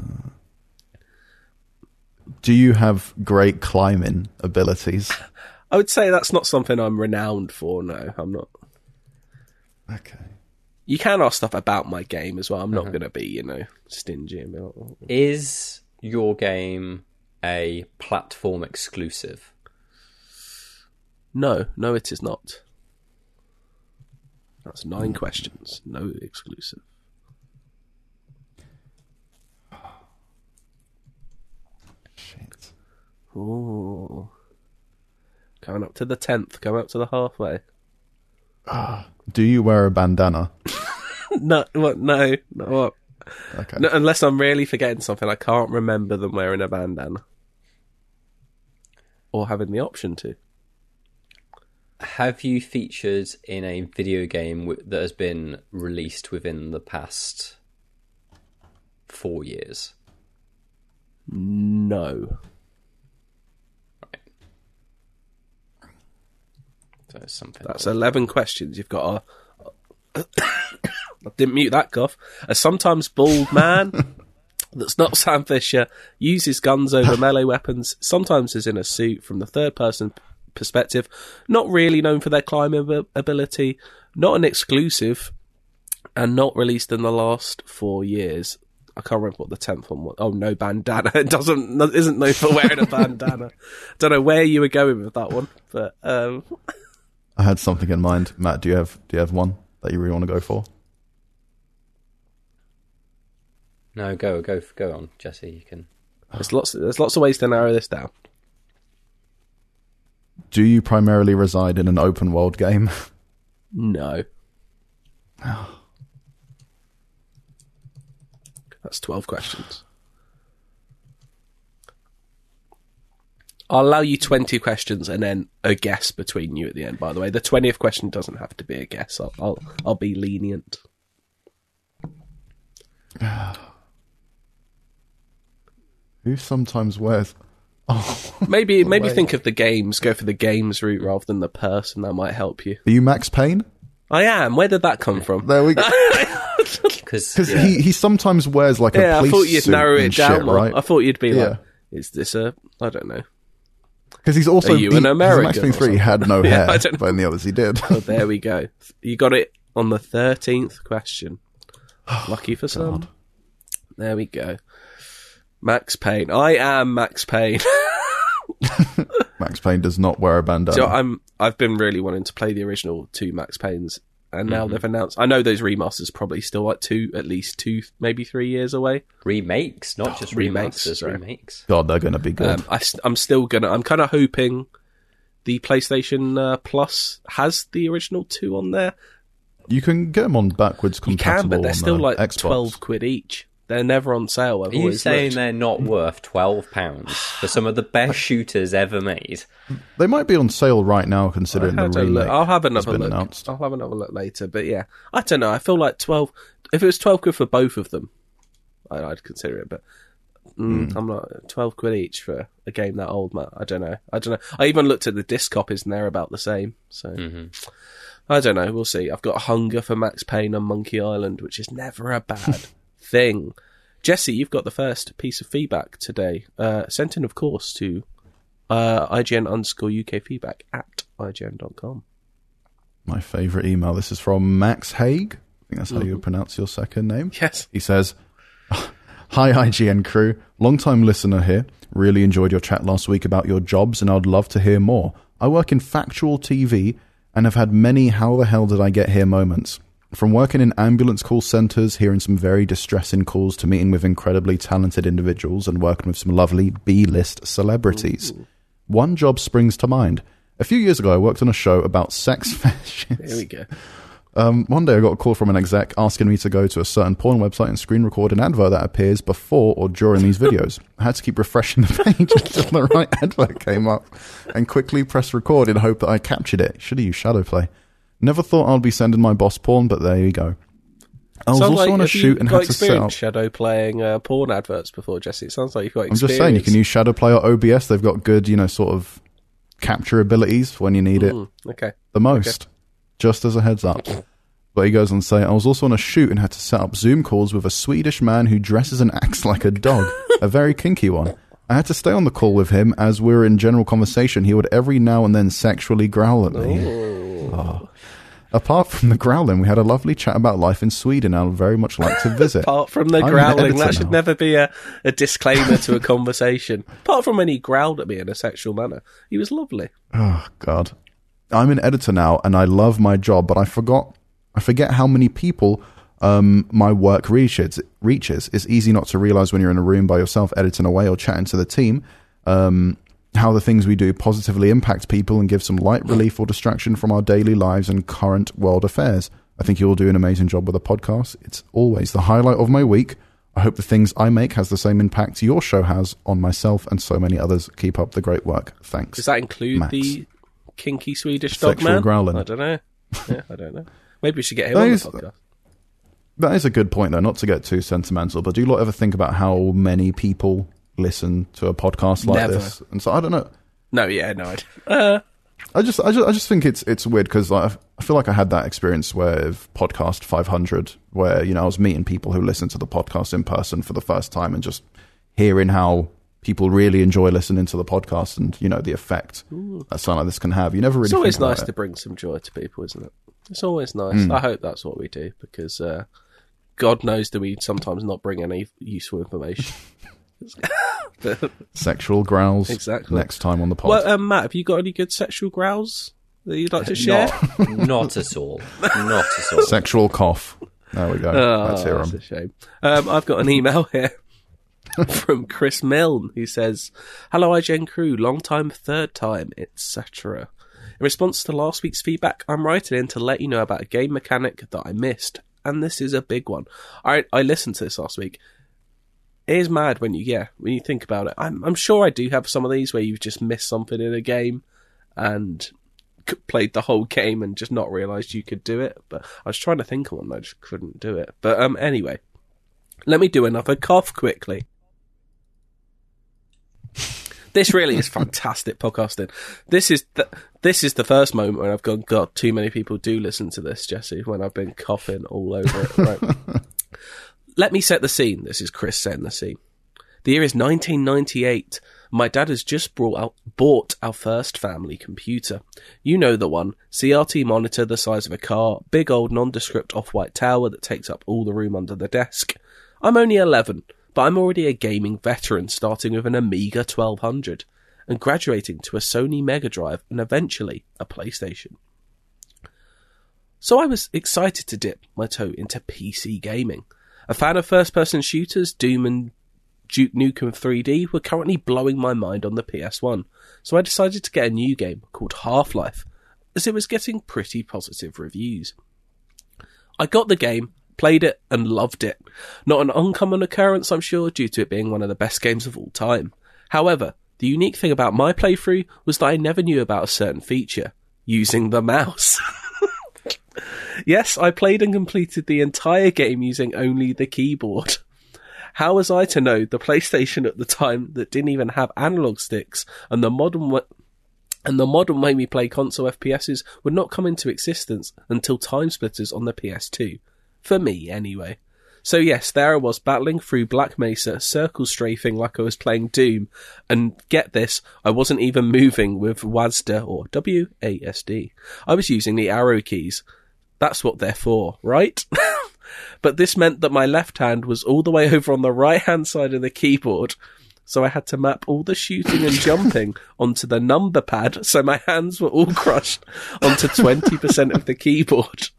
do you have great climbing abilities? I would say that's not something I'm renowned for. No, I'm not. Okay. You can ask stuff about my game as well. I'm not uh-huh. going to be, you know, stingy and be like. Is your game a platform exclusive? No, no, it is not. That's nine questions. No exclusive. Shit. Ooh. Coming up to the tenth, coming up to the halfway. Do you wear a bandana? No, what? No, no, what? Okay. No, unless I'm really forgetting something, I can't remember them wearing a bandana or having the option to. Have you featured in a video game w- that has been released within the past four years? No. So something. That's 11 questions. You've got a. I didn't mute that cough. A sometimes bald man that's not Sam Fisher uses guns over melee weapons, sometimes is in a suit from the third person perspective, not really known for their climbing ability, not an exclusive, and not released in the last four years. I can't remember what the tenth one was. Oh, no bandana. It doesn't isn't known for wearing a bandana. Don't know where you were going with that one, but um, I had something in mind. Matt, do you have do you have one that you really want to go for? No, go go go on, Jesse. You can. There's lots. There's lots of ways to narrow this down. Do you primarily reside in an open world game? No. That's twelve questions. I'll allow you twenty questions and then a guess between you at the end. By the way, the twentieth question doesn't have to be a guess. I'll I'll, I'll be lenient. Who sometimes wears? Oh, Maybe maybe Wait. think of the games. Go for the games route rather than the person. That might help you. are you Max Payne? I am. Where did that come from? There we go. Because Because he, he sometimes wears like a yeah, I police thought you'd suit narrow it and down. shit, right? I thought you'd be Yeah. like, "Is this a? I don't know." Because he's also Are you he, an 'cause American Max Payne Three had no Yeah, hair, I don't know. but in the others he did. Oh, there we go. You got it on the thirteenth question. Lucky for some. There we go. Max Payne. I am Max Payne. Max Payne does not wear a bandana. so I'm. I've been really wanting to play the original two Max Paynes, and now Mm-hmm. they've announced. I know those remasters probably still like two, at least two, maybe three years away. Remakes, not just remakes, remasters. sorry. Remakes. God, they're going to be good. Um, I, am still gonna. I'm kind of hoping the PlayStation uh, Plus has the original two on there. you can get them on backwards You compatible. can, but they're on still the like Xbox. twelve quid each. They're never on sale. I've Are you always saying looked. they're not worth twelve pounds for some of the best shooters ever made? They might be on sale right now, considering I'll the have, look. remake. I'll have another look. announced. I'll have another look later. But yeah, I don't know. I feel like twelve. If it was twelve quid for both of them, I, I'd consider it. But Hmm. mm, I'm not twelve quid each for a game that old, Matt. I don't know. I don't know. I even looked at the disc copies and they're about the same. So Mm-hmm. I don't know. We'll see. I've got hunger for Max Payne on Monkey Island, which is never a bad thing. Jesse, you've got the first piece of feedback today, uh, sent in, of course, to uh, IGN underscore UK feedback at IGN.com. My favourite email. This is from Max Haig. I think that's how Mm-hmm. you pronounce your second name. Yes. He says, Hi, IGN crew. Long time listener here. Really enjoyed your chat last week about your jobs, and I'd love to hear more. I work in factual TV and have had many how the hell did I get here moments. From working in ambulance call centres, hearing some very distressing calls, to meeting with incredibly talented individuals and working with some lovely B list celebrities. One job springs to mind. A few years ago, I worked on a show about sex fetishes. Here we go. Um, one day I got a call from an exec asking me to go to a certain porn website and screen record an advert that appears before or during these videos. I had to keep refreshing the page until the right advert came up and quickly press record in hope that I captured it. Should have used Shadowplay. Never thought I'd be sending my boss porn, but there you go. I was Sounds also like, on a shoot and had to set up. shadow playing uh, porn adverts before, Jesse. It sounds like you've got Experience. I'm just saying, you can use Shadowplay or OBS. They've got good, you know, sort of capture abilities when you need it. Mm, okay. the most, just as a heads up. But he goes on to say, I was also on a shoot and had to set up Zoom calls with a Swedish man who dresses and acts like a dog, a very kinky one. I had to stay on the call with him as we were in general conversation. He would every now and then sexually growl at me. Oh. Apart from the growling, we had a lovely chat about life in Sweden. I would very much like to visit. Apart from the I'm growling, that should now. never be a, a disclaimer to a conversation. Apart from when he growled at me in a sexual manner, he was lovely. Oh God, I'm an editor now, and I love my job, but I forgot. I forget how many people um, my work reaches. Reaches. It's easy not to realize when you're in a room by yourself, editing away or chatting to the team, um, how the things we do positively impact people and give some light relief or distraction from our daily lives and current world affairs. I think you will do an amazing job with the podcast. It's always the highlight of my week. I hope the things I make has the same impact your show has on myself and so many others. Keep up the great work. Thanks. Does that include Max. the kinky Swedish dog Sexual man? growling. I don't know. Yeah, I don't know. Maybe we should get him That on the podcast. That is a good point, though. Not to get too sentimental, but do you lot ever think about how many people listen to a podcast like Never. this? And so I don't know. No, yeah, no. I'd, uh, I just, I just, I just think it's it's weird because like, I feel like I had that experience with podcast 500, where you know I was meeting people who listened to the podcast in person for the first time and just hearing how people really enjoy listening to the podcast and you know the effect that something like this can have. You never really. it's always nice it. To bring some joy to people, isn't it? It's always nice. I hope that's what we do because uh, God knows that we sometimes not bring any useful information. But- sexual growls. Exactly. Next time on the pod. well, um, Matt, have you got any good sexual growls that you'd like to share? Not, not at all. Not at all. Sexual cough. There we go. Oh, Let's hear that's 'em. a shame. Um, I've got an email here from Chris Milne who says, Hello, IGN crew, long time, third time, etc. In response to last week's feedback, I'm writing in to let you know about a game mechanic that I missed, and this is a big one. I I listened to this last week. It is mad when you yeah when you think about it. I'm I'm sure I do have some of these where you've just missed something in a game, and played the whole game and just not realised you could do it. But I was trying to think of one, I just couldn't do it. But um, anyway, let me do another cough quickly. This really is fantastic podcasting. This is the this is the first moment when I've gone, God, too many people do listen to this, Jesse. When I've been coughing all over it. Right. Let me set the scene. This is Chris setting the scene. The year is 1998. My dad has just brought out, bought our first family computer. You know the one. CRT monitor the size of a car, big old nondescript off-white tower that takes up all the room under the desk. I'm only 11, but I'm already a gaming veteran starting with an Amiga 1200 and graduating to a Sony Mega Drive and eventually a PlayStation. So I was excited to dip my toe into PC gaming. A fan of first person shooters, Doom and Duke Nukem 3D were currently blowing my mind on the PS1, so I decided to get a new game called Half Life, as it was getting pretty positive reviews. I got the game, played it, and loved it. Not an uncommon occurrence, I'm sure, due to it being one of the best games of all time. However, the unique thing about my playthrough was that I never knew about a certain feature using the mouse. yes, I played and completed the entire game using only the keyboard. How was I to know the PlayStation at the time that didn't even have analog sticks and the modern and the modern way we play console FPSs would not come into existence until Time Splitters on the PS2? For me, anyway. So yes, there I was battling through Black Mesa, circle strafing like I was playing Doom, and get this, I wasn't even moving with WASD or W-A-S-D. I was using the arrow keys. That's what they're for, right? but this meant that my left hand was all the way over on the right hand side of the keyboard, so I had to map all the shooting and jumping onto the number pad, so my hands were all crushed onto 20% of the keyboard.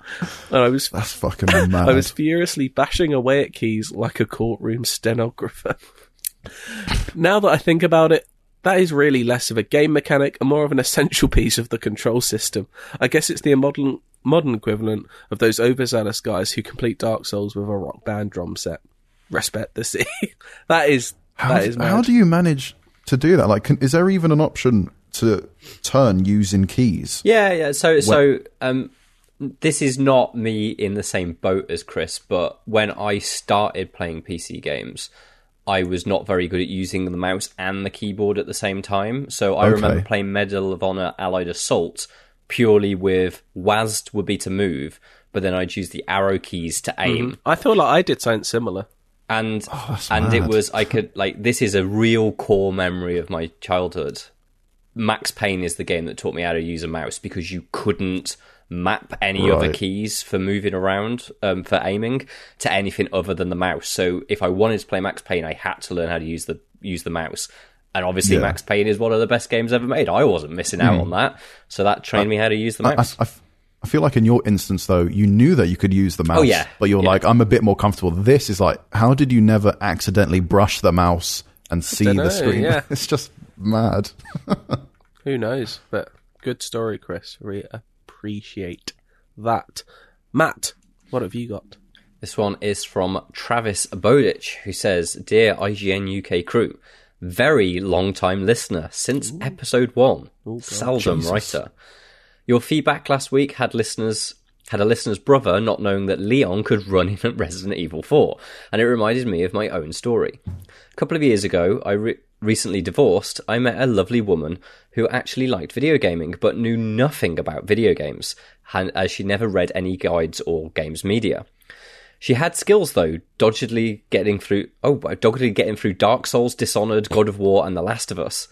And I was That's fucking mad. I was furiously bashing away at keys like a courtroom stenographer. now that I think about it, that is really less of a game mechanic and more of an essential piece of the control system. I guess it's the modern modern equivalent of those overzealous guys who complete Dark Souls with a rock band drum set. Respect the sea. that is how, that is how do you manage to do that? Like, can, is there even an option to turn using keys? Yeah, yeah. So, so um, this is not me in the same boat as Chris, but when I started playing PC games, I was not very good at using the mouse and the keyboard at the same time. So I Okay. remember playing Medal of Honor Allied Assault purely with WASD would be to move, but then I'd use the arrow keys to aim I feel like I did something similar. And that's and it was I could like this is a real core memory of my childhood. Max Payne is the game that taught me how to use a mouse because you couldn't map any other keys for moving around um, for aiming to anything other than the mouse. So if I wanted to play Max Payne, I had to learn how to use the use the mouse. And obviously, Yeah. Max Payne is one of the best games ever made. I wasn't missing out on that, so that trained me how to use the I, mouse. I- I feel like in your instance, though, you knew that you could use the mouse. Oh, yeah. But you're Yeah. like, I'm a bit more comfortable. This is like, how did you never accidentally brush the mouse and see dunno, the screen? yeah. It's just mad. Who knows? But good story, Chris. We appreciate that. Matt, what have you got? This one is from Travis Bowditch, who says, Dear IGN UK crew, very long time listener since episode one. Oh, Seldom Jesus. writer. Your feedback last week had listeners had a listener's brother not knowing that Leon could run in at Resident Evil 4, and it reminded me of my own story. A couple of years ago, I re- recently divorced, I met a lovely woman who actually liked video gaming but knew nothing about video games, as she never read any guides or games media. She had skills though, doggedly getting through oh doggedly getting through Dark Souls, Dishonored, God of War, and The Last of Us.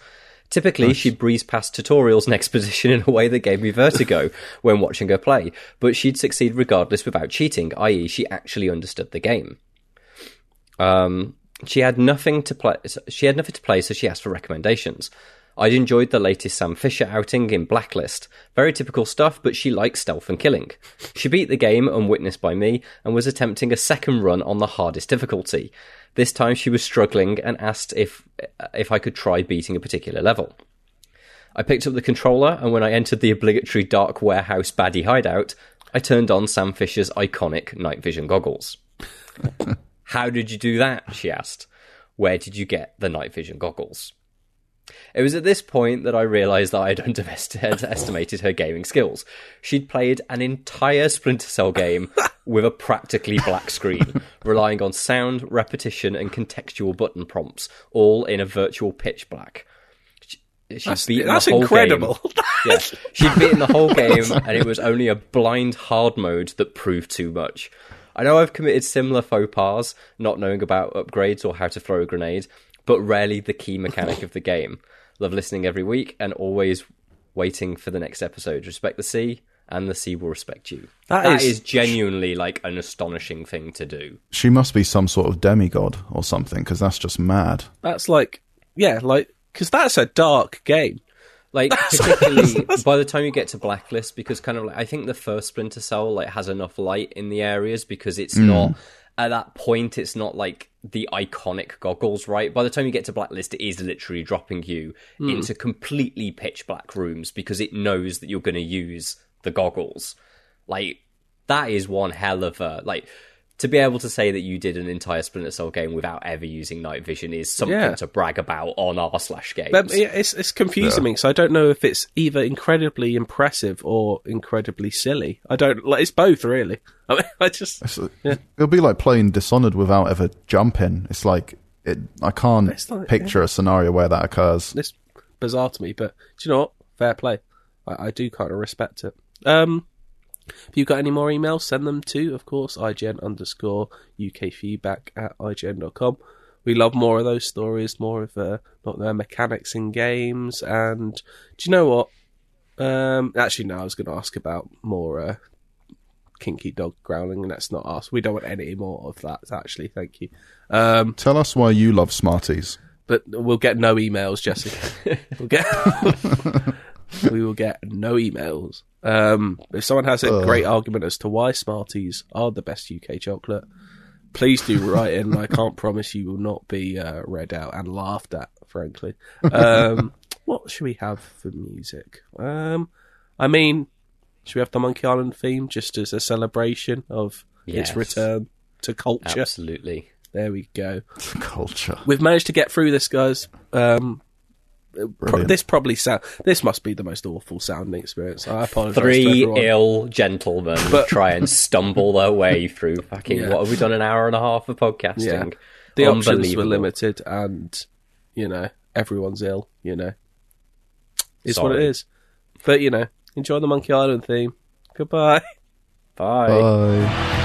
Typically, she'd breeze past tutorials and exposition in a way that gave me vertigo when watching her play, but she'd succeed regardless without cheating, i.e., she actually understood the game. Um, she had nothing to play. She had nothing to play, so she asked for recommendations. I'd enjoyed the latest Sam Fisher outing in Blacklist. Very typical stuff, but she likes stealth and killing. She beat the game, unwitnessed by me, and was attempting a second run on the hardest difficulty. This time she was struggling and asked if if I could try beating a particular level. I picked up the controller, and when I entered the obligatory dark warehouse baddie hideout, I turned on Sam Fisher's iconic night vision goggles. How did you do that? She asked. Where did you get the night vision goggles? It was at this point that I realised that I had underestimated her gaming skills. She'd played an entire Splinter Cell game with a practically black screen, relying on sound, repetition, and contextual button prompts, all in a virtual pitch black. She- She'd beaten that's the whole incredible. Yeah, she'd beaten the whole game, and it was only a blind hard mode that proved too much. I know I've committed similar faux pas, not knowing about upgrades or how to throw a grenade, but rarely the key mechanic of the game. Love listening every week and always waiting for the next episode. Respect the sea and the sea will respect you. That that is- is, genuinely like an astonishing thing to do. She must be some sort of demigod or something because that's just mad. That's like, yeah, like because that's a dark game. Like particularly by the time you get to Blacklist, because kind of like I think the first Splinter Cell like has enough light in the areas because it's hmm. not at that point it's not like the iconic goggles, right? By the time you get to Blacklist, it is literally dropping you hmm. into completely pitch black rooms because it knows that you're going to use the goggles. Like that is one hell of a like to be able to say that you did an entire Splinter Cell game without ever using night vision is something Yeah. to brag about on r slash games. But it's it's confusing me so I don't know if it's either incredibly impressive or incredibly silly. I don't like it's both really. I mean, I just It's, It'll be like playing Dishonored without ever jumping. It's like it. I can't like- picture a scenario where that occurs. it's bizarre to me. But do you know what? Fair play. I, I do kind of respect it. Um, if you've got any more emails, send them to, of course, IGN underscore UK feedback at IGN.com. We love more of those stories, more of uh, not their mechanics in games. And do you know what? Um, actually, no, I was going to ask about more uh, kinky dog growling, and that's not us. We don't want any more of that, actually. Thank you. Um, Tell us why you love Smarties. but we'll get no emails, Jesse. we'll get we will get no emails. Um, if someone has a great argument as to why Smarties are the best UK chocolate, please do write in. I can't promise you will not be uh, read out and laughed at. Frankly, um, what should we have for music? Um, I mean, should we have the Monkey Island theme just as a celebration of its return to culture? Absolutely. There we go. Culture. We've managed to get through this, guys. Um, pro- Brilliant. this probably sound. This must be the most awful sounding experience. I apologize. Three everyone. ill gentlemen try and stumble their way through fucking. Yeah. What have we done? An hour and a half of Yeah, podcasting. the options were limited, and you know everyone's ill. You know, it's what it is. But you know, enjoy the Monkey Island theme. Goodbye. Bye. Bye.